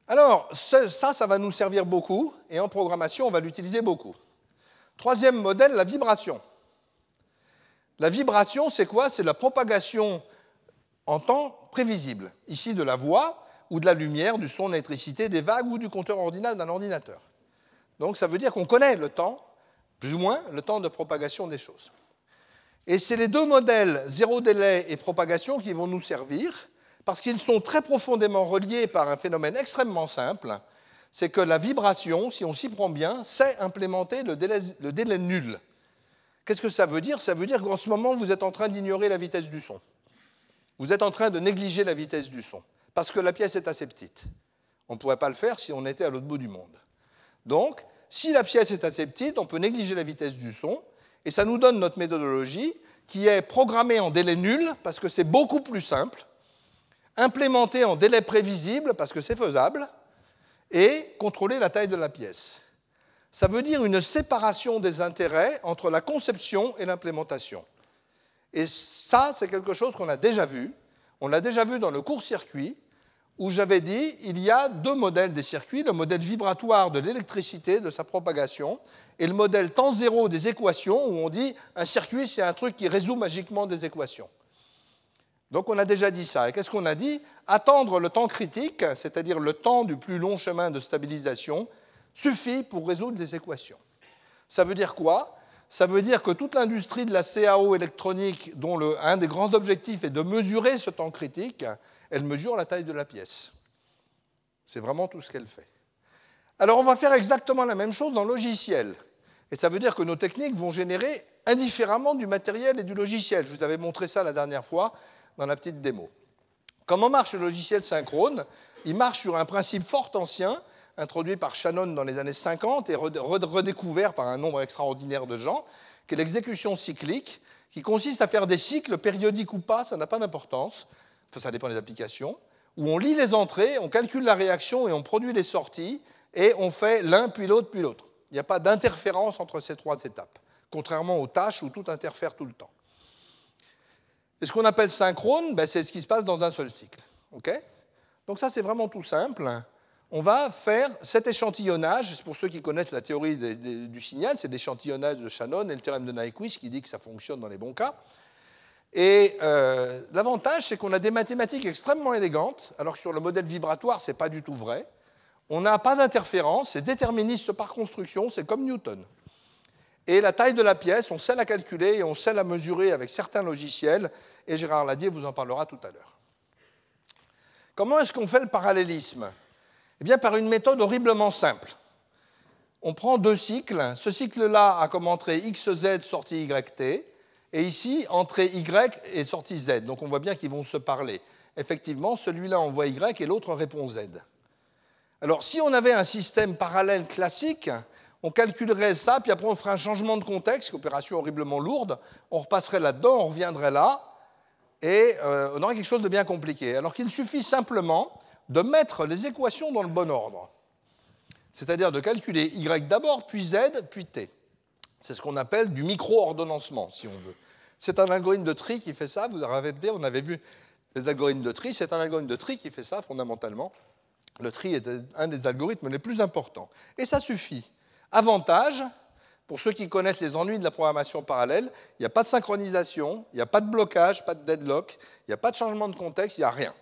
Alors, ça, ça va nous servir beaucoup, et en programmation, on va l'utiliser beaucoup. Troisième modèle, la vibration. La vibration, c'est quoi? C'est la propagation en temps prévisible, ici de la voix ou de la lumière, du son, de l'électricité, des vagues ou du compteur ordinal d'un ordinateur. Donc ça veut dire qu'on connaît le temps, plus ou moins le temps de propagation des choses. Et c'est les deux modèles, zéro délai et propagation, qui vont nous servir, parce qu'ils sont très profondément reliés par un phénomène extrêmement simple, c'est que la vibration, si on s'y prend bien, sait implémenter le délai, nul. Qu'est-ce que ça veut dire? Ça veut dire qu'en ce moment, vous êtes en train d'ignorer la vitesse du son. Vous êtes en train de négliger la vitesse du son, parce que la pièce est assez petite. On ne pourrait pas le faire si on était à l'autre bout du monde. Donc, si la pièce est assez petite, on peut négliger la vitesse du son, et ça nous donne notre méthodologie qui est programmée en délai nul, parce que c'est beaucoup plus simple, implémentée en délai prévisible, parce que c'est faisable, et contrôler la taille de la pièce. Ça veut dire une séparation des intérêts entre la conception et l'implémentation. Et ça, c'est quelque chose qu'on a déjà vu. On l'a déjà vu dans le court-circuit, où j'avais dit il y a deux modèles des circuits, le modèle vibratoire de l'électricité, de sa propagation, et le modèle temps zéro des équations, où on dit un circuit, c'est un truc qui résout magiquement des équations. Donc on a déjà dit ça. Et qu'est-ce qu'on a dit? Attendre le temps critique, c'est-à-dire le temps du plus long chemin de stabilisation, suffit pour résoudre des équations. Ça veut dire quoi? Ça veut dire que toute l'industrie de la CAO électronique, dont un des grands objectifs est de mesurer ce temps critique, elle mesure la taille de la pièce. C'est vraiment tout ce qu'elle fait. Alors on va faire exactement la même chose dans le logiciel. Et ça veut dire que nos techniques vont générer indifféremment du matériel et du logiciel. Je vous avais montré ça la dernière fois dans la petite démo. Comment marche le logiciel synchrone? Il marche sur un principe fort ancien, introduit par Shannon dans les années 50 et redécouvert par un nombre extraordinaire de gens, qui est l'exécution cyclique, qui consiste à faire des cycles périodiques ou pas, ça n'a pas d'importance, ça dépend des applications, où on lit les entrées, on calcule la réaction et on produit les sorties, et on fait l'un puis l'autre puis l'autre. Il n'y a pas d'interférence entre ces trois étapes, contrairement aux tâches où tout interfère tout le temps. Et ce qu'on appelle synchrone, ben, c'est ce qui se passe dans un seul cycle. Donc ça, c'est vraiment tout simple. On va faire cet échantillonnage, pour ceux qui connaissent la théorie du signal, c'est l'échantillonnage de Shannon et le théorème de Nyquist qui dit que ça fonctionne dans les bons cas. Et euh, l'avantage, c'est qu'on a des mathématiques extrêmement élégantes, alors que sur le modèle vibratoire, ce n'est pas du tout vrai. On n'a pas d'interférence, c'est déterministe par construction, c'est comme Newton. Et la taille de la pièce, on sait la calculer et on sait la mesurer avec certains logiciels, et Gérard Ladier vous en parlera tout à l'heure. Comment est-ce qu'on fait le parallélisme? Eh bien, par une méthode horriblement simple. On prend deux cycles. Ce cycle-là a comme entrée XZ sortie YT, et ici, entrée Y et sortie Z. Donc on voit bien qu'ils vont se parler. Effectivement, celui-là envoie Y et l'autre répond Z. Alors si on avait un système parallèle classique, on calculerait ça, puis après on ferait un changement de contexte, opération horriblement lourde, on repasserait là-dedans, on reviendrait là, et euh, on aurait quelque chose de bien compliqué. Alors qu'il suffit simplement de mettre les équations dans le bon ordre. C'est-à-dire de calculer Y d'abord, puis Z, puis T. C'est ce qu'on appelle du micro-ordonnancement, si on veut. C'est un algorithme de tri qui fait ça. Vous avez vu, on avait vu des algorithmes de tri. C'est un algorithme de tri qui fait ça, fondamentalement. Le tri est un des algorithmes les plus importants. Et ça suffit. Avantage, pour ceux qui connaissent les ennuis de la programmation parallèle, il n'y a pas de synchronisation, il n'y a pas de blocage, pas de deadlock, il n'y a pas de changement de contexte, il n'y a rien.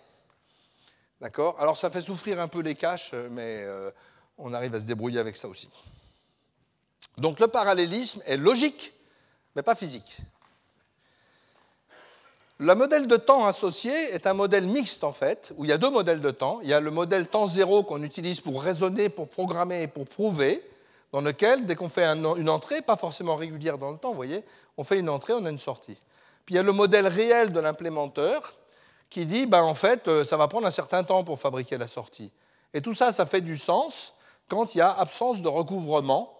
D'accord Alors ça fait souffrir un peu les caches, mais euh, on arrive à se débrouiller avec ça aussi. Donc le parallélisme est logique, mais pas physique. Le modèle de temps associé est un modèle mixte en fait, où il y a deux modèles de temps. Il y a le modèle temps zéro qu'on utilise pour raisonner, pour programmer et pour prouver, dans lequel, dès qu'on fait une entrée, pas forcément régulière dans le temps, vous voyez, on fait une entrée, on a une sortie. Puis il y a le modèle réel de l'implémenteur qui dit, ben, en fait, euh, ça va prendre un certain temps pour fabriquer la sortie. Et tout ça, ça fait du sens quand il y a absence de recouvrement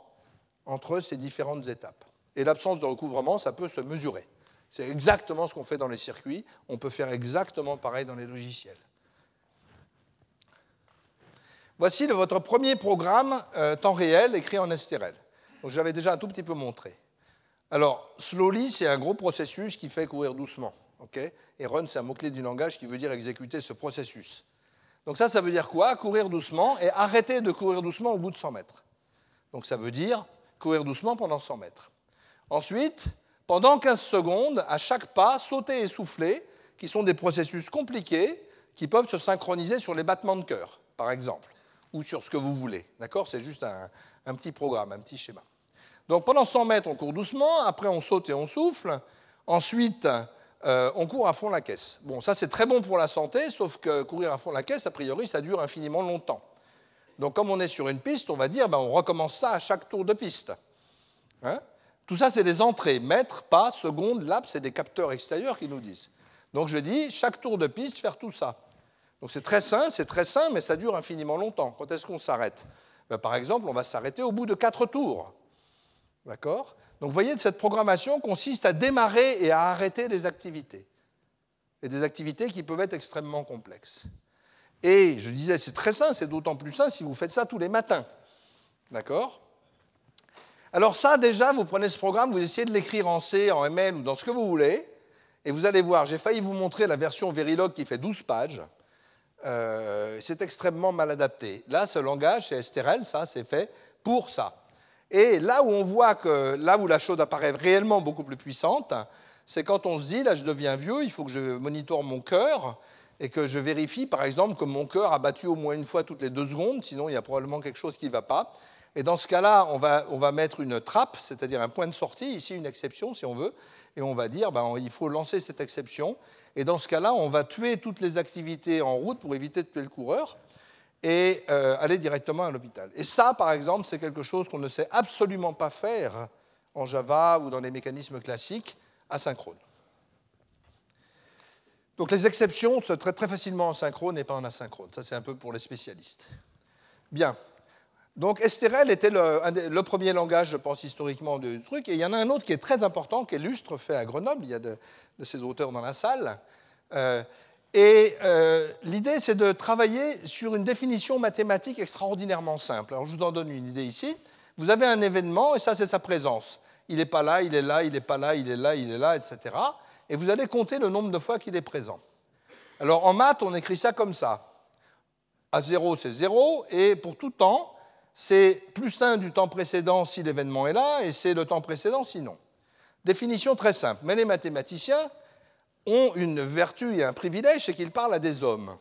entre ces différentes étapes. Et l'absence de recouvrement, ça peut se mesurer. C'est exactement ce qu'on fait dans les circuits. On peut faire exactement pareil dans les logiciels. Voici votre premier programme euh, temps réel écrit en STRL. Donc, je l'avais déjà un tout petit peu montré. Alors, slowly, c'est un gros processus qui fait courir doucement. Et run, c'est un mot-clé du langage qui veut dire exécuter ce processus. Donc ça, ça veut dire quoi? Courir doucement et arrêter de courir doucement au bout de 100 mètres. Donc ça veut dire courir doucement pendant 100 mètres. Ensuite, pendant 15 secondes, à chaque pas, sauter et souffler, qui sont des processus compliqués qui peuvent se synchroniser sur les battements de cœur, par exemple, ou sur ce que vous voulez. D'accord? C'est juste un, petit programme, un petit schéma. Donc pendant 100 mètres, on court doucement, après on saute et on souffle, ensuite euh, on court à fond la caisse. Bon, ça c'est très bon pour la santé, sauf que courir à fond la caisse, a priori, ça dure infiniment longtemps. Donc comme on est sur une piste, on va dire, ben, on recommence ça à chaque tour de piste. Hein Tout ça, c'est des entrées, mètres, pas, secondes, laps, c'est des capteurs extérieurs qui nous disent. Donc je dis, chaque tour de piste, faire tout ça. Donc c'est très sain, c'est très sain, mais ça dure infiniment longtemps. Quand est-ce qu'on s'arrête? Ben, Par exemple, on va s'arrêter au bout de quatre tours. D'accord? Donc vous voyez, cette programmation consiste à démarrer et à arrêter des activités. Et des activités qui peuvent être extrêmement complexes. Et je disais, c'est très sain, c'est d'autant plus sain si vous faites ça tous les matins. D'accord? Alors ça, déjà, vous prenez ce programme, vous essayez de l'écrire en C, en ML ou dans ce que vous voulez, et vous allez voir, j'ai failli vous montrer la version Verilog qui fait 12 pages. Euh, c'est extrêmement mal adapté. Là, ce langage, c'est STRL, ça, c'est fait pour ça. Et là où on voit que, là où la chose apparaît réellement beaucoup plus puissante, c'est quand on se dit, là je deviens vieux, il faut que je monitore mon cœur, et que je vérifie, par exemple, que mon cœur a battu au moins une fois toutes les deux secondes, sinon il y a probablement quelque chose qui ne va pas. Et dans ce cas-là, on va, on va mettre une trappe, c'est-à-dire un point de sortie, ici une exception si on veut, et on va dire ben, il faut lancer cette exception. Et dans ce cas-là, on va tuer toutes les activités en route pour éviter de tuer le coureur et euh, aller directement à l'hôpital. Et ça, par exemple, c'est quelque chose qu'on ne sait absolument pas faire en Java ou dans les mécanismes classiques asynchrone. Donc les exceptions se traitent très facilement en synchrone et pas en asynchrone. Ça, c'est un peu pour les spécialistes. Bien. Donc STRL était le, premier langage, je pense, historiquement du truc. Et il y en a un autre qui est très important, qui est Lustre, fait à Grenoble. Il y a de, ces auteurs dans la salle. Euh, et euh, l'idée, c'est de travailler sur une définition mathématique extraordinairement simple. Alors je vous en donne une idée ici. Vous avez un événement, et ça, c'est sa présence. il n'est pas là, il est là, il n'est pas là, il est là, il est là, etc. Et vous allez compter le nombre de fois qu'il est présent. Alors en maths, on écrit ça comme ça. À 0, c'est 0, et pour tout temps, c'est plus 1 du temps précédent si l'événement est là, et c'est le temps précédent sinon. Définition très simple, mais les mathématiciens ont une vertu et un privilège, c'est qu'ils parlent à des hommes.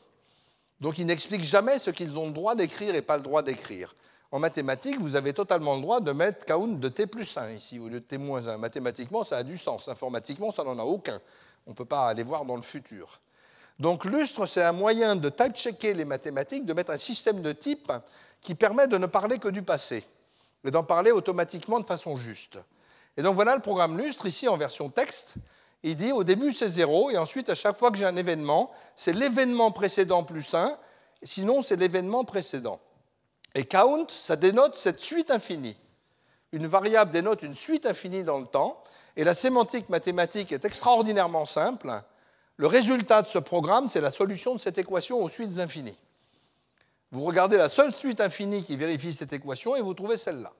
Donc ils n'expliquent jamais ce qu'ils ont le droit d'écrire et pas le droit d'écrire. En mathématiques, vous avez totalement le droit de mettre count de t plus 1 ici au lieu de t moins 1. Mathématiquement, ça a du sens. Informatiquement, ça n'en a aucun. On ne peut pas aller voir dans le futur. Donc lustre, c'est un moyen de type-checker les mathématiques, de mettre un système de type qui permet de ne parler que du passé, et d'en parler automatiquement de façon juste. Et donc voilà le programme lustre, ici en version texte. Il dit au début c'est 0, et ensuite à chaque fois que j'ai un événement, c'est l'événement précédent plus 1, sinon c'est l'événement précédent. Et count, ça dénote cette suite infinie. Une variable dénote une suite infinie dans le temps, et la sémantique mathématique est extraordinairement simple. Le résultat de ce programme, c'est la solution de cette équation aux suites infinies. Vous regardez la seule suite infinie qui vérifie cette équation et vous trouvez celle-là.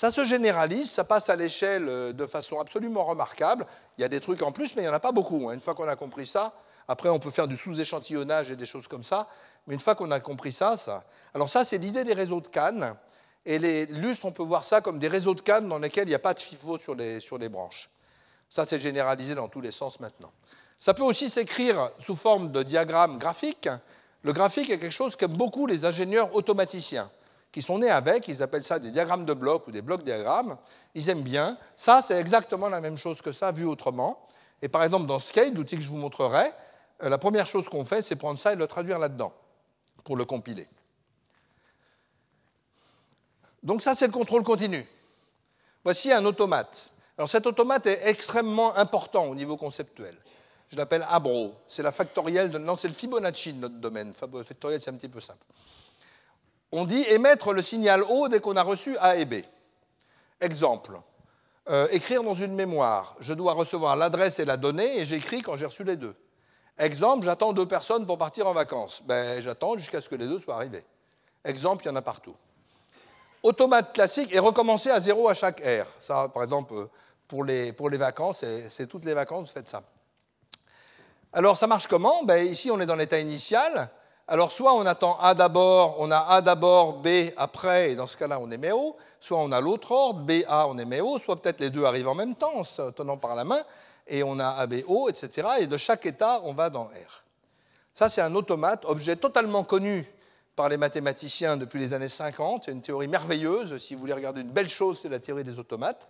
Ça se généralise, ça passe à l'échelle euh, de façon absolument remarquable. Il y a des trucs en plus, mais il n'y en a pas beaucoup. Hein. Une fois qu'on a compris ça, après on peut faire du sous-échantillonnage et des choses comme ça, mais une fois qu'on a compris ça, ça. Alors ça, c'est l'idée des réseaux de Cannes. Et les lustres, on peut voir ça comme des réseaux de Cannes dans lesquels il n'y a pas de FIFO sur les, sur les branches. Ça, c'est généralisé dans tous les sens maintenant. Ça peut aussi s'écrire sous forme de diagramme graphique. Le graphique est quelque chose qu'aiment beaucoup les ingénieurs automaticiens, qui sont nés avec, ils appellent ça des diagrammes de blocs ou des blocs diagrammes. Ils aiment bien. Ça, c'est exactement la même chose que ça, vu autrement. Et par exemple, dans Skate, l'outil que je vous montrerai, euh, la première chose qu'on fait, c'est prendre ça et le traduire là-dedans, pour le compiler. Donc ça, c'est le contrôle continu. Voici un automate. Alors cet automate est extrêmement important au niveau conceptuel je l'appelle Abro. C'est la factorielle. Non, c'est le Fibonacci de notre domaine. Factorielle, c'est un petit peu simple. On dit émettre le signal haut dès qu'on a reçu A et B. Exemple. Euh, écrire dans une mémoire. Je dois recevoir l'adresse et la donnée et j'écris quand j'ai reçu les deux. Exemple, j'attends deux personnes pour partir en vacances. Ben, j'attends jusqu'à ce que les deux soient arrivés. Exemple, il y en a partout. Automate classique et recommencer à zéro à chaque R. Ça, par exemple, pour les, pour les vacances, c'est toutes les vacances, vous faites ça. Alors ça marche comment? Ben, Ici, on est dans l'état initial. Alors soit on attend A d'abord, on a A d'abord, B après, et dans ce cas-là, on émet O. Soit on a l'autre ordre, B, A, on émet O. Soit peut-être les deux arrivent en même temps, en se tenant par la main, et on a A, B, O, etc. Et de chaque état, on va dans R. Ça, c'est un automate, objet totalement connu par les mathématiciens depuis les années 50. C'est une théorie merveilleuse. Si vous voulez regarder une belle chose, c'est la théorie des automates.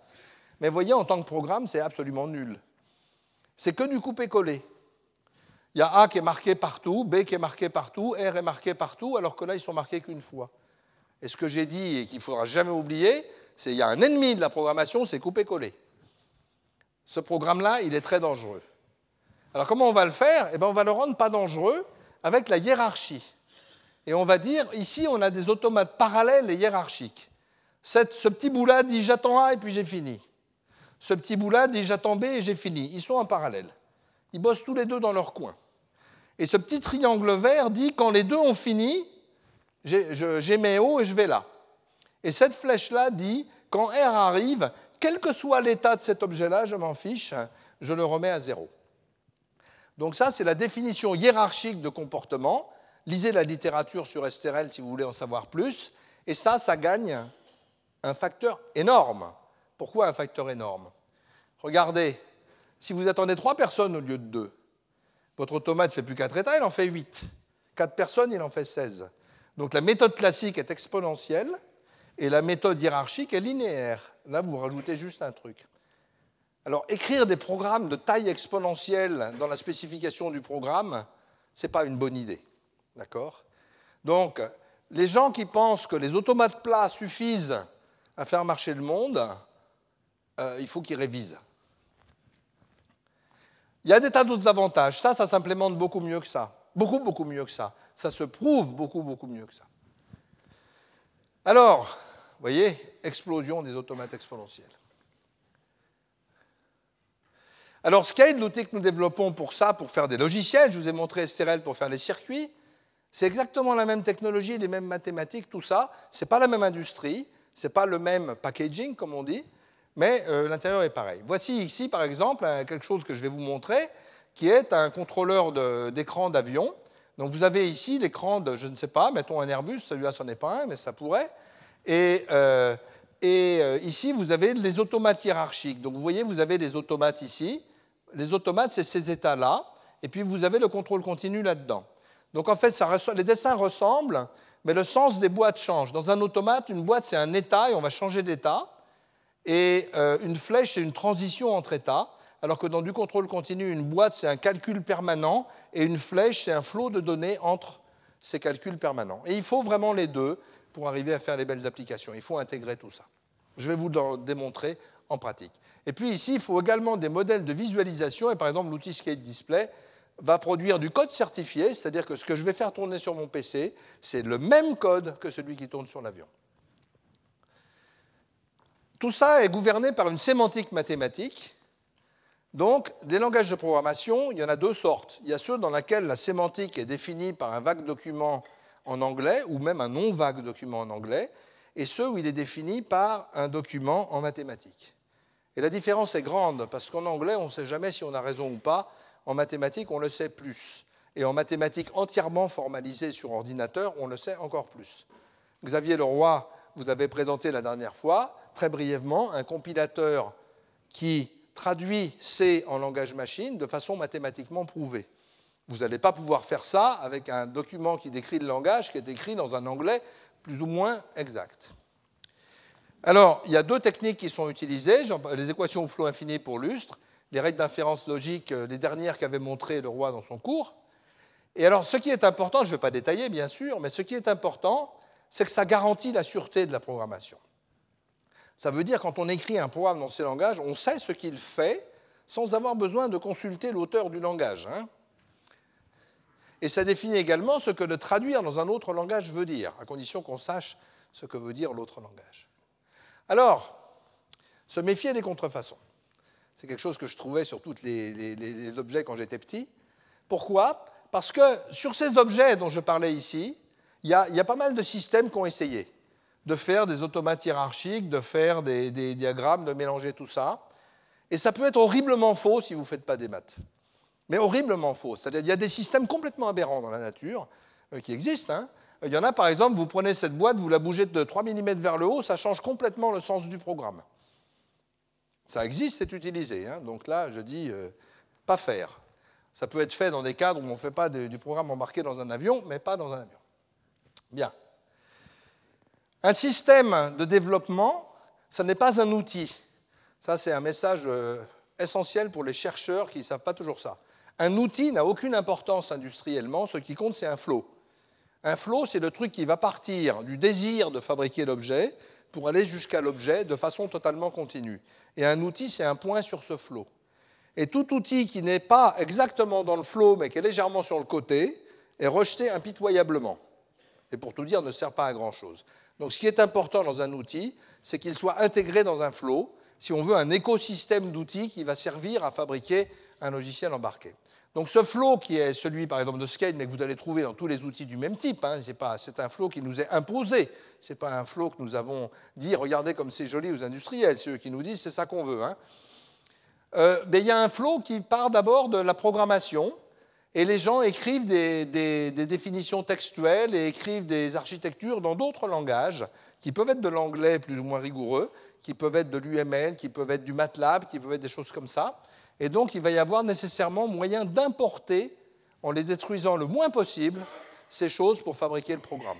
Mais voyez, en tant que programme, c'est absolument nul. C'est que du coupé-collé. Il y a A qui est marqué partout, B qui est marqué partout, R est marqué partout, alors que là, ils sont marqués qu'une fois. Et ce que j'ai dit et qu'il ne faudra jamais oublier, c'est qu'il y a un ennemi de la programmation, c'est couper-coller. Ce programme-là, il est très dangereux. Alors comment on va le faire? Eh bien, On va le rendre pas dangereux avec la hiérarchie. Et on va dire, ici, on a des automates parallèles et hiérarchiques. ce petit bout-là dit j'attends A et puis j'ai fini. Ce petit bout-là dit j'attends B et j'ai fini. Ils sont en parallèle. Ils bossent tous les deux dans leur coin. Et ce petit triangle vert dit quand les deux ont fini, j'ai mes hauts et je vais là. Et cette flèche-là dit quand R arrive, quel que soit l'état de cet objet-là, je m'en fiche, je le remets à zéro. Donc ça, c'est la définition hiérarchique de comportement. Lisez la littérature sur STRL si vous voulez en savoir plus. Et ça, ça gagne un facteur énorme. Pourquoi un facteur énorme? Regardez, si vous attendez trois personnes au lieu de deux, votre automate ne fait plus quatre états, il en fait huit. Quatre personnes, il en fait 16. Donc la méthode classique est exponentielle et la méthode hiérarchique est linéaire. Là, vous rajoutez juste un truc. Alors, écrire des programmes de taille exponentielle dans la spécification du programme, ce n'est pas une bonne idée. D'accord? Donc, les gens qui pensent que les automates plats suffisent à faire marcher le monde, euh, il faut qu'ils révisent. Il y a des tas d'autres avantages. Ça, ça s'implémente beaucoup mieux que ça. Beaucoup, beaucoup mieux que ça. Ça se prouve beaucoup, beaucoup mieux que ça. Alors, vous voyez, explosion des automates exponentiels. Alors, Scale, l'outil que nous développons pour ça, pour faire des logiciels, je vous ai montré STRL pour faire les circuits, c'est exactement la même technologie, les mêmes mathématiques, tout ça. Ce n'est pas la même industrie, ce n'est pas le même packaging, comme on dit, mais euh, l'intérieur est pareil. Voici ici, par exemple, quelque chose que je vais vous montrer, qui est un contrôleur d'écran d'avion. Donc vous avez ici l'écran de, je ne sais pas, mettons un Airbus, celui-là, ce n'est pas un, mais ça pourrait. Et, euh, et euh, ici, vous avez les automates hiérarchiques. Donc vous voyez, vous avez les automates ici. Les automates, c'est ces états-là. Et puis vous avez le contrôle continu là-dedans. Donc en fait, ça, les dessins ressemblent, mais le sens des boîtes change. Dans un automate, une boîte, c'est un état et on va changer d'état. Et euh, une flèche, c'est une transition entre états. Alors que dans du contrôle continu, une boîte, c'est un calcul permanent et une flèche, c'est un flot de données entre ces calculs permanents. Et il faut vraiment les deux pour arriver à faire les belles applications. Il faut intégrer tout ça. Je vais vous le démontrer en pratique. Et puis ici, il faut également des modèles de visualisation. Et par exemple, l'outil Skate Display va produire du code certifié, c'est-à-dire que ce que je vais faire tourner sur mon PC, c'est le même code que celui qui tourne sur l'avion. Tout ça est gouverné par une sémantique mathématique. Donc, des langages de programmation, il y en a deux sortes. Il y a ceux dans lesquels la sémantique est définie par un vague document en anglais, ou même un non-vague document en anglais, et ceux où il est défini par un document en mathématiques. Et la différence est grande, parce qu'en anglais, on ne sait jamais si on a raison ou pas. En mathématiques, on le sait plus. Et en mathématiques entièrement formalisées sur ordinateur, on le sait encore plus. Xavier Leroy vous avez présenté la dernière fois, très brièvement, un compilateur qui traduit C en langage machine de façon mathématiquement prouvée. Vous n'allez pas pouvoir faire ça avec un document qui décrit le langage qui est écrit dans un anglais plus ou moins exact. Alors, il y a deux techniques qui sont utilisées, les équations au flot infini pour lustre, les règles d'inférence logique, euh, les dernières qu'avait montrées le roi dans son cours. Et alors, ce qui est important, je ne vais pas détailler bien sûr, mais ce qui est important, c'est que ça garantit la sûreté de la programmation. Ça veut dire quand on écrit un programme dans ces langages, on sait ce qu'il fait sans avoir besoin de consulter l'auteur du langage. Hein. Et ça définit également ce que le traduire dans un autre langage veut dire, à condition qu'on sache ce que veut dire l'autre langage. Alors, se méfier des contrefaçons. C'est quelque chose que je trouvais sur tous les, objets quand j'étais petit. Pourquoi? Parce que sur ces objets dont je parlais ici, il y, a, pas mal de systèmes qui ont essayé de faire des automates hiérarchiques, de faire des, diagrammes, de mélanger tout ça. Et ça peut être horriblement faux si vous ne faites pas des maths mais horriblement faux. C'est-à-dire qu'il y a des systèmes complètement aberrants dans la nature euh, qui existent. Hein. Il y en a, par exemple, vous prenez cette boîte, vous la bougez de 3 mm vers le haut, ça change complètement le sens du programme. Ça existe, c'est utilisé. Hein. Donc là, je dis euh, pas faire. Ça peut être fait dans des cadres où on ne fait pas du programme embarqué dans un avion, mais pas dans un avion. Bien. Un système de développement, ce n'est pas un outil. Ça, c'est un message euh, essentiel pour les chercheurs qui ne savent pas toujours ça. Un outil n'a aucune importance industriellement, ce qui compte, c'est un flot. Un flot, c'est le truc qui va partir du désir de fabriquer l'objet pour aller jusqu'à l'objet de façon totalement continue. Et un outil, c'est un point sur ce flot. Et tout outil qui n'est pas exactement dans le flot, mais qui est légèrement sur le côté, est rejeté impitoyablement. Et pour tout dire, ne sert pas à grand-chose. Donc ce qui est important dans un outil, c'est qu'il soit intégré dans un flot, si on veut un écosystème d'outils qui va servir à fabriquer un logiciel embarqué. Donc ce flow qui est celui par exemple de Skate, mais que vous allez trouver dans tous les outils du même type, hein, c'est un flow qui nous est imposé, ce n'est pas un flow que nous avons dit regardez comme c'est joli aux industriels, c'est eux qui nous disent c'est ça qu'on veut. Hein. Euh, il y a un flow qui part d'abord de la programmation, et les gens écrivent des, définitions textuelles et écrivent des architectures dans d'autres langages, qui peuvent être de l'anglais plus ou moins rigoureux, qui peuvent être de l'UML, qui peuvent être du MATLAB, qui peuvent être des choses comme ça. Et donc, il va y avoir nécessairement moyen d'importer, en les détruisant le moins possible, ces choses pour fabriquer le programme.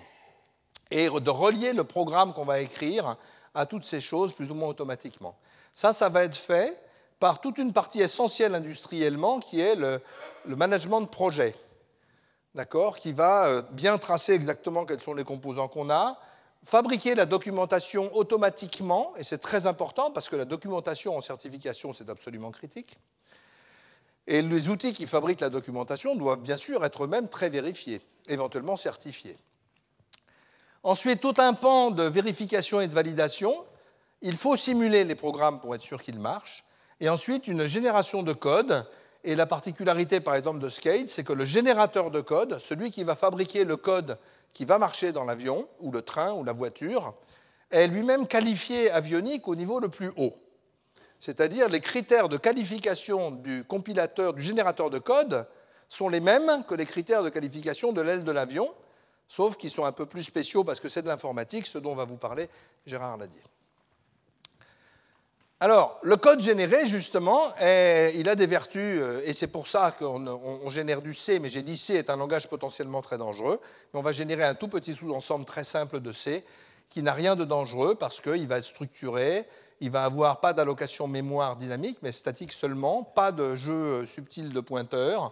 Et de relier le programme qu'on va écrire à toutes ces choses plus ou moins automatiquement. Ça, ça va être fait par toute une partie essentielle industriellement qui est le, management de projet. D'accord Qui va euh, bien tracer exactement quels sont les composants qu'on a, fabriquer la documentation automatiquement, et c'est très important parce que la documentation en certification, c'est absolument critique. Et les outils qui fabriquent la documentation doivent bien sûr être eux-mêmes très vérifiés, éventuellement certifiés. Ensuite, tout un pan de vérification et de validation. Il faut simuler les programmes pour être sûr qu'ils marchent. Et ensuite, une génération de code. Et la particularité, par exemple, de Skate, c'est que le générateur de code, celui qui va fabriquer le code qui va marcher dans l'avion, ou le train, ou la voiture, est lui-même qualifié avionique au niveau le plus haut. C'est-à-dire les critères de qualification du compilateur, du générateur de code, sont les mêmes que les critères de qualification de l'aile de l'avion, sauf qu'ils sont un peu plus spéciaux parce que c'est de l'informatique, ce dont va vous parler Gérard Ladier. Alors, le code généré, justement, il a des vertus, euh, et c'est pour ça qu'on génère du C, mais j'ai dit C est un langage potentiellement très dangereux, mais on va générer un tout petit sous-ensemble très simple de C qui n'a rien de dangereux parce qu'il va être structuré, il va avoir pas d'allocation mémoire dynamique, mais statique seulement, pas de jeu euh, subtil de pointeurs,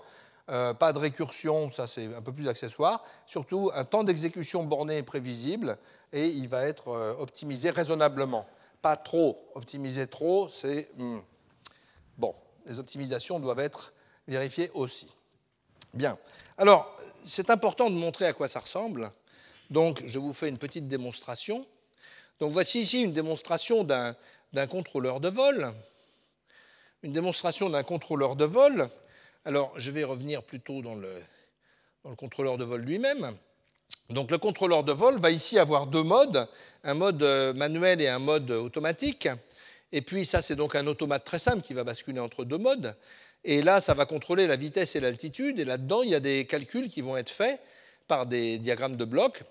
euh, pas de récursion, ça c'est un peu plus accessoire, surtout un temps d'exécution borné et prévisible, et il va être optimisé raisonnablement pas trop. Optimiser trop, c'est... Hmm. Bon, les optimisations doivent être vérifiées aussi. Bien. Alors, c'est important de montrer à quoi ça ressemble. Donc, je vous fais une petite démonstration. Donc, voici ici une démonstration d'un contrôleur de vol. Une démonstration d'un contrôleur de vol. Alors, je vais revenir plutôt dans le, dans le contrôleur de vol lui-même. Donc le contrôleur de vol va ici avoir deux modes, un mode euh, manuel et un mode automatique. Et puis ça, c'est donc un automate très simple qui va basculer entre deux modes. Et là, ça va contrôler la vitesse et l'altitude. Et là-dedans, il y a des calculs qui vont être faits par des diagrammes de blocs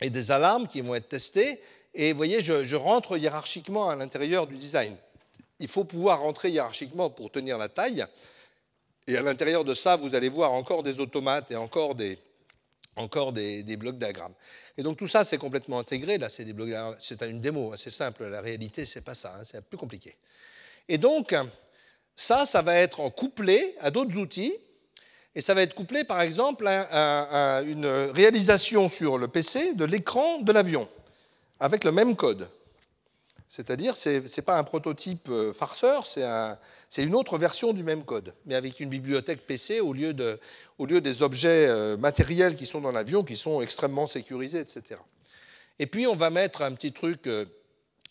et des alarmes qui vont être testées. Et vous voyez, je, je rentre hiérarchiquement à l'intérieur du design. Il faut pouvoir rentrer hiérarchiquement pour tenir la taille. Et à l'intérieur de ça, vous allez voir encore des automates et encore des, encore des, blocs diagrammes. Et donc tout ça, c'est complètement intégré. Là, c'est des blocs C'est une démo, c'est simple. La réalité, c'est pas ça. Hein, c'est plus compliqué. Et donc, ça, ça va être couplé à d'autres outils. Et ça va être couplé, par exemple, à, une réalisation sur le PC de l'écran de l'avion, avec le même code. C'est-à-dire, ce n'est pas un prototype euh, farceur, c'est une autre version du même code, mais avec une bibliothèque PC au lieu, des objets euh, matériels qui sont dans l'avion, qui sont extrêmement sécurisés, etc. Et puis, on va mettre un petit truc euh,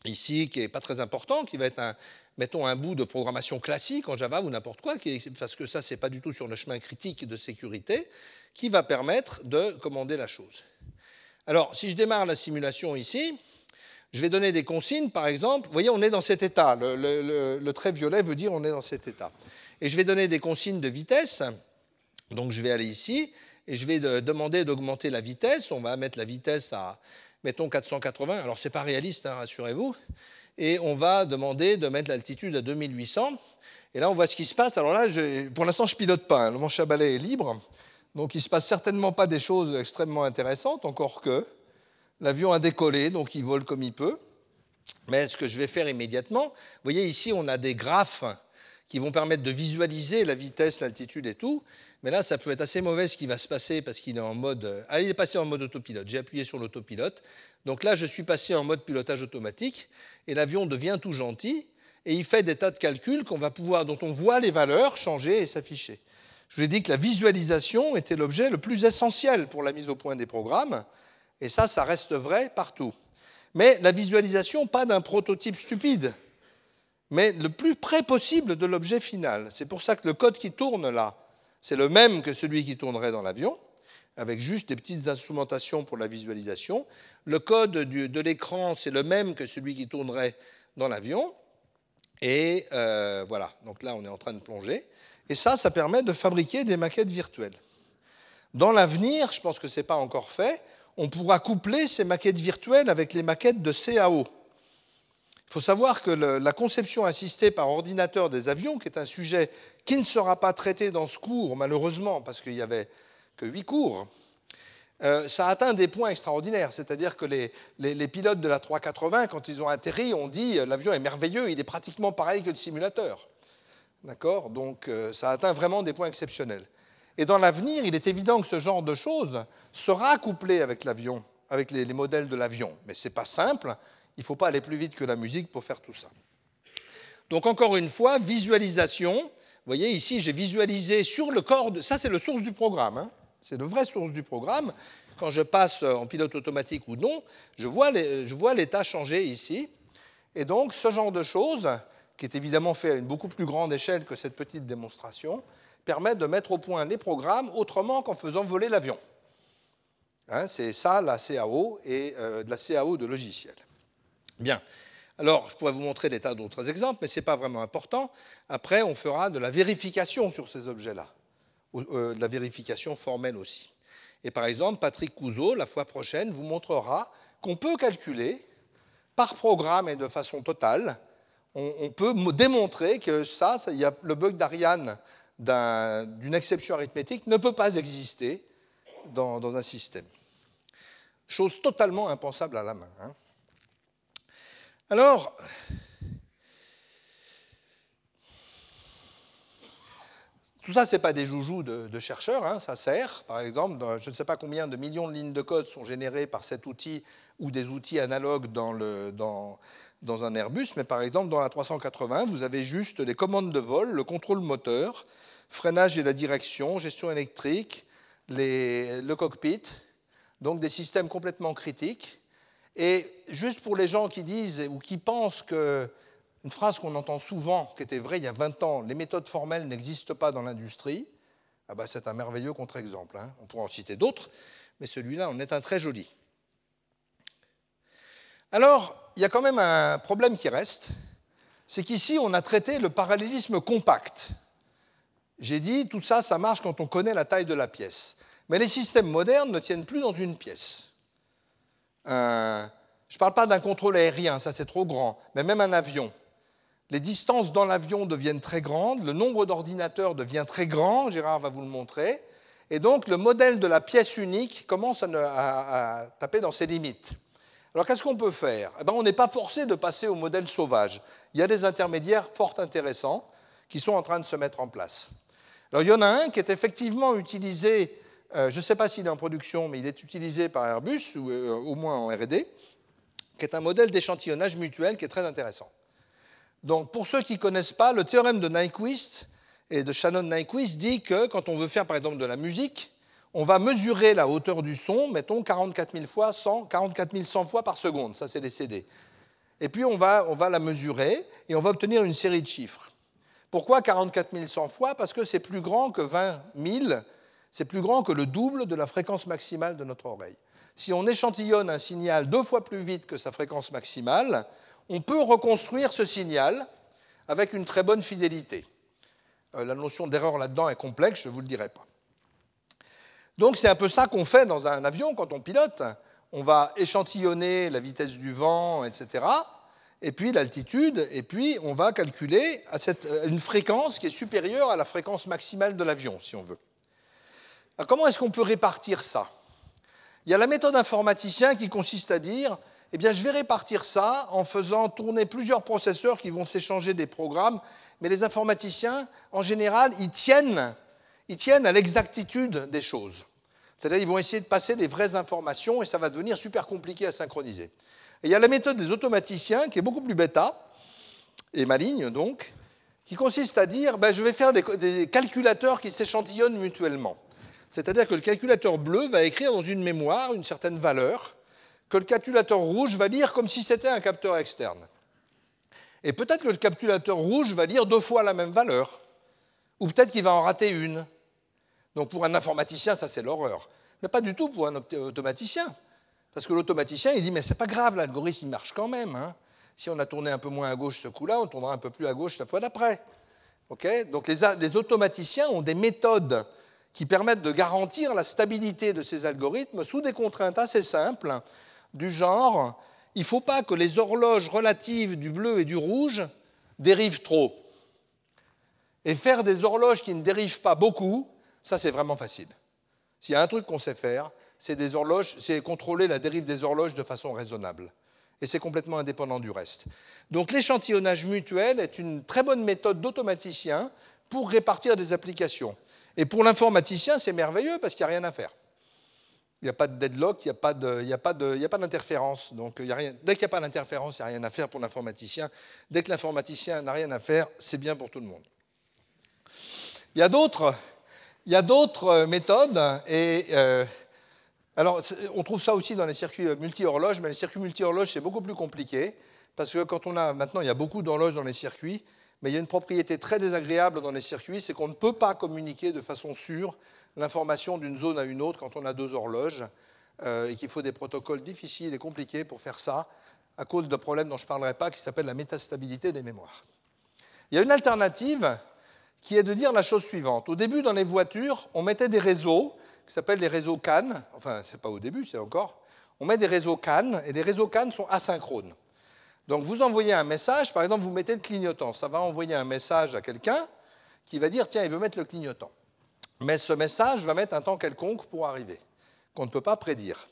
ici qui n'est pas très important, qui va être un, mettons un bout de programmation classique en Java ou n'importe quoi, parce que ça, ce n'est pas du tout sur le chemin critique de sécurité, qui va permettre de commander la chose. Alors, si je démarre la simulation ici, je vais donner des consignes, par exemple. Vous voyez, on est dans cet état. Le, trait violet veut dire on est dans cet état. Et je vais donner des consignes de vitesse. Donc je vais aller ici et je vais demander d'augmenter la vitesse. On va mettre la vitesse à, mettons, 480. Alors ce n'est pas réaliste, hein, rassurez-vous. Et on va demander de mettre l'altitude à 2800. Et là, on voit ce qui se passe. Alors là, pour l'instant, je pilote pas. Hein. Mon chabalet est libre. Donc il ne se passe certainement pas des choses extrêmement intéressantes, encore que. L'avion a décollé, donc il vole comme il peut. Mais ce que je vais faire immédiatement, vous voyez ici, on a des graphes qui vont permettre de visualiser la vitesse, l'altitude et tout. Mais là, ça peut être assez mauvais ce qui va se passer parce qu'il est en mode. Ah, il est passé en mode autopilote. J'ai appuyé sur l'autopilote. Donc là, je suis passé en mode pilotage automatique et l'avion devient tout gentil et il fait des tas de calculs qu'on va pouvoir, dont on voit les valeurs changer et s'afficher. Je vous ai dit que la visualisation était l'objet le plus essentiel pour la mise au point des programmes. Et ça, ça reste vrai partout. Mais la visualisation, pas d'un prototype stupide, mais le plus près possible de l'objet final. C'est pour ça que le code qui tourne là, c'est le même que celui qui tournerait dans l'avion, avec juste des petites instrumentations pour la visualisation. Le code de l'écran, c'est le même que celui qui tournerait dans l'avion. Et euh, voilà, donc là, on est en train de plonger. Et ça, ça permet de fabriquer des maquettes virtuelles. Dans l'avenir, je pense que ce n'est pas encore fait, on pourra coupler ces maquettes virtuelles avec les maquettes de CAO. Il faut savoir que la conception assistée par ordinateur des avions, qui est un sujet qui ne sera pas traité dans ce cours, malheureusement, parce qu'il n'y avait que huit cours, euh, ça atteint des points extraordinaires. C'est-à-dire que les, les, pilotes de la 380, quand ils ont atterri, ont dit euh, l'avion est merveilleux, il est pratiquement pareil que le simulateur. D'accord? Donc euh, ça atteint vraiment des points exceptionnels. Et dans l'avenir, il est évident que ce genre de choses sera couplé avec l'avion, avec les, modèles de l'avion. Mais ce n'est pas simple, il ne faut pas aller plus vite que la musique pour faire tout ça. Donc encore une fois, visualisation. Vous voyez ici, j'ai visualisé sur le corps, ça c'est le source du programme, hein. c'est le vrai source du programme. Quand je passe en pilote automatique ou non, je vois l'état changer ici. Et donc ce genre de choses, qui est évidemment fait à une beaucoup plus grande échelle que cette petite démonstration, permettent de mettre au point les programmes autrement qu'en faisant voler l'avion. Hein, c'est ça la CAO et euh, de la CAO de logiciel. Bien. Alors, je pourrais vous montrer des tas d'autres exemples, mais ce n'est pas vraiment important. Après, on fera de la vérification sur ces objets-là, euh, de la vérification formelle aussi. Et par exemple, Patrick Couzeau, la fois prochaine, vous montrera qu'on peut calculer par programme et de façon totale, on, peut démontrer que ça, il y a le bug d'Ariane d'une exception arithmétique ne peut pas exister dans, un système. Chose totalement impensable à la main. Hein. Alors, Tout ça, ce n'est pas des joujoux de, chercheurs, hein, ça sert. Par exemple, je ne sais pas combien de millions de lignes de code sont générées par cet outil ou des outils analogues dans, dans un Airbus, mais par exemple, dans la 380, vous avez juste les commandes de vol, le contrôle moteur, freinage et la direction, gestion électrique, le cockpit, donc des systèmes complètement critiques. Et juste pour les gens qui disent ou qui pensent que une phrase qu'on entend souvent, qui était vraie il y a 20 ans, les méthodes formelles n'existent pas dans l'industrie, ah bah c'est un merveilleux contre-exemple. Hein. On pourrait en citer d'autres, mais celui-là en est un très joli. Alors, il y a quand même un problème qui reste, c'est qu'ici, on a traité le parallélisme compact. J'ai dit, tout ça, ça marche quand on connaît la taille de la pièce. Mais les systèmes modernes ne tiennent plus dans une pièce. je ne parle pas d'un contrôle aérien, ça c'est trop grand, mais même un avion. Les distances dans l'avion deviennent très grandes, le nombre d'ordinateurs devient très grand, Gérard va vous le montrer, et donc le modèle de la pièce unique commence à, taper dans ses limites. Alors qu'est-ce qu'on peut faire? Eh ben, On n'est pas forcé de passer au modèle sauvage. Il y a des intermédiaires fort intéressants qui sont en train de se mettre en place. Alors il y en a un qui est effectivement utilisé, euh, je ne sais pas s'il est en production, mais il est utilisé par Airbus, ou euh, au moins en RD, qui est un modèle d'échantillonnage mutuel qui est très intéressant. Donc, pour ceux qui ne connaissent pas, le théorème de Nyquist et de Shannon-Nyquist dit que quand on veut faire par exemple de la musique, on va mesurer la hauteur du son, mettons 44 000 fois 100, 44 100 fois par seconde, ça c'est les CD. Et puis on va la mesurer et on va obtenir une série de chiffres. Pourquoi 44 100 fois? Parce que c'est plus grand que 20 000, c'est plus grand que le double de la fréquence maximale de notre oreille. Si on échantillonne un signal deux fois plus vite que sa fréquence maximale, on peut reconstruire ce signal avec une très bonne fidélité. Euh, la notion d'erreur là-dedans est complexe, je ne vous le dirai pas. Donc c'est un peu ça qu'on fait dans un avion quand on pilote. On va échantillonner la vitesse du vent, etc., et puis l'altitude, et puis on va calculer à euh, une fréquence qui est supérieure à la fréquence maximale de l'avion, si on veut. Alors comment est-ce qu'on peut répartir ça? Il y a la méthode informaticien qui consiste à dire eh bien, je vais répartir ça en faisant tourner plusieurs processeurs qui vont s'échanger des programmes, mais les informaticiens, en général, ils tiennent, ils tiennent à l'exactitude des choses. C'est-à-dire qu'ils vont essayer de passer des vraies informations et ça va devenir super compliqué à synchroniser. Et il y a la méthode des automaticiens qui est beaucoup plus bêta, et maligne donc, qui consiste à dire ben, je vais faire des, des calculateurs qui s'échantillonnent mutuellement. C'est-à-dire que le calculateur bleu va écrire dans une mémoire une certaine valeur, que le calculateur rouge va lire comme si c'était un capteur externe. Et peut-être que le calculateur rouge va lire deux fois la même valeur, ou peut-être qu'il va en rater une. Donc pour un informaticien, ça c'est l'horreur. Mais pas du tout pour un automaticien. Parce que l'automaticien, il dit, mais c'est pas grave, l'algorithme marche quand même. Hein. Si on a tourné un peu moins à gauche ce coup-là, on tournera un peu plus à gauche la fois d'après. Donc les, les automaticiens ont des méthodes qui permettent de garantir la stabilité de ces algorithmes sous des contraintes assez simples du genre il ne faut pas que les horloges relatives du bleu et du rouge dérivent trop. Et faire des horloges qui ne dérivent pas beaucoup, ça c'est vraiment facile. S'il y a un truc qu'on sait faire, c'est des horloges, c'est contrôler la dérive des horloges de façon raisonnable. Et c'est complètement indépendant du reste. Donc l'échantillonnage mutuel est une très bonne méthode d'automaticien pour répartir des applications. Et pour l'informaticien, c'est merveilleux parce qu'il n'y a rien à faire. Il n'y a pas de deadlock, il n'y a pas d'interférence. Donc, dès qu'il n'y a pas d'interférence, il n'y a rien à faire pour l'informaticien. Dès que l'informaticien n'a rien à faire, c'est bien pour tout le monde. Il y a d'autres, il a euh, méthodes. Et, euh, alors, on trouve ça aussi dans les circuits multi-horloges, mais les circuits multi-horloges, c'est beaucoup plus compliqué. Parce que quand on a, maintenant, il y a beaucoup d'horloges dans les circuits, mais il y a une propriété très désagréable dans les circuits, c'est qu'on ne peut pas communiquer de façon sûre l'information d'une zone à une autre quand on a deux horloges, euh, et qu'il faut des protocoles difficiles et compliqués pour faire ça. à cause de problèmes dont je ne parlerai pas, qui s'appellent la métastabilité des mémoires. Il y a une alternative qui est de dire la chose suivante. Au début, dans les voitures, on mettait des réseaux qui s'appellent les réseaux CAN. Enfin, ce n'est pas au début, c'est encore. On met des réseaux CAN, et les réseaux CAN sont asynchrones. Donc, vous envoyez un message, par exemple, vous mettez le clignotant. Ça va envoyer un message à quelqu'un qui va dire tiens, il veut mettre le clignotant. Mais ce message va mettre un temps quelconque pour arriver, qu'on ne peut pas prédire.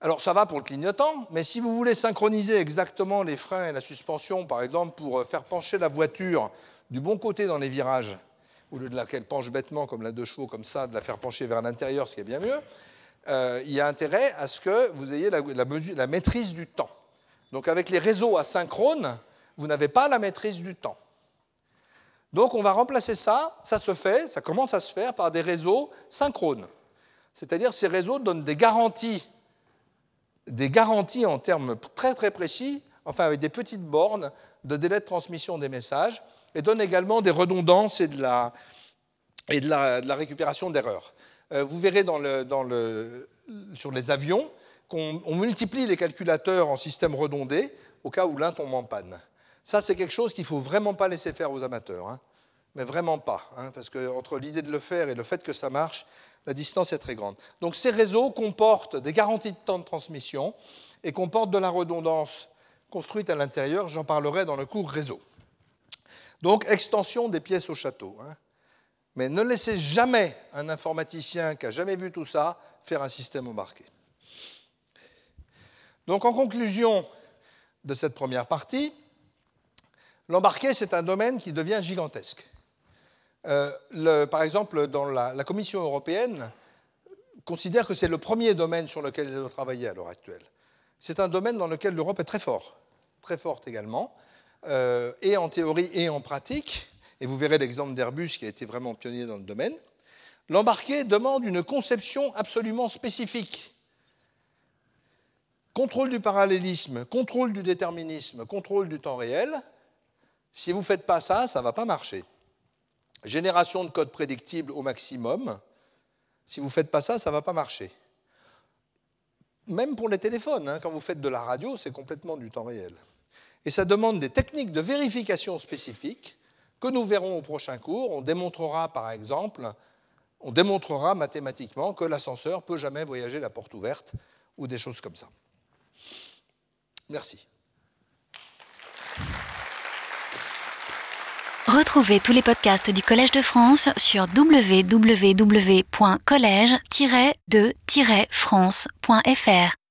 Alors ça va pour le clignotant, mais si vous voulez synchroniser exactement les freins et la suspension, par exemple, pour euh, faire pencher la voiture du bon côté dans les virages, au lieu de la qu'elle penche bêtement comme la deux chevaux, comme ça, de la faire pencher vers l'intérieur, ce qui est bien mieux, euh, il y a intérêt à ce que vous ayez la, la maîtrise du temps. Donc avec les réseaux asynchrones, vous n'avez pas la maîtrise du temps. Donc on va remplacer ça, ça se fait, ça commence à se faire par des réseaux synchrones. C'est-à-dire ces réseaux donnent des garanties, des garanties en termes très très précis, enfin avec des petites bornes de délai de transmission des messages, et donnent également des redondances et de la, et de la, récupération d'erreurs. Euh, vous verrez sur les avions qu'on multiplie les calculateurs en système redondé au cas où l'un tombe en panne. Ça, c'est quelque chose qu'il ne faut vraiment pas laisser faire aux amateurs. Hein. Mais vraiment pas. Hein, parce qu'entre l'idée de le faire et le fait que ça marche, la distance est très grande. Donc ces réseaux comportent des garanties de temps de transmission et comportent de la redondance construite à l'intérieur. J'en parlerai dans le cours réseau. Donc extension des pièces au château. Hein. Mais ne laissez jamais un informaticien qui n'a jamais vu tout ça faire un système embarqué. Donc en conclusion de cette première partie, L'embarqué, c'est un domaine qui devient gigantesque. Euh, par exemple, dans la, Commission européenne considère que c'est le premier domaine sur lequel elle doit travailler à l'heure actuelle. C'est un domaine dans lequel l'Europe est très fort, très forte également, euh, et en théorie et en pratique. Et vous verrez l'exemple d'Airbus qui a été vraiment pionnier dans le domaine. L'embarqué demande une conception absolument spécifique. Contrôle du parallélisme, contrôle du déterminisme, contrôle du temps réel, si vous ne faites pas ça, ça ne va pas marcher. Génération de code prédictible au maximum. Si vous ne faites pas ça, ça ne va pas marcher. Même pour les téléphones, hein, quand vous faites de la radio, c'est complètement du temps réel. Et ça demande des techniques de vérification spécifiques que nous verrons au prochain cours. On démontrera par exemple, on démontrera mathématiquement que l'ascenseur peut jamais voyager la porte ouverte ou des choses comme ça. Merci. Retrouvez tous les podcasts du Collège de France sur www.collège-de-france.fr.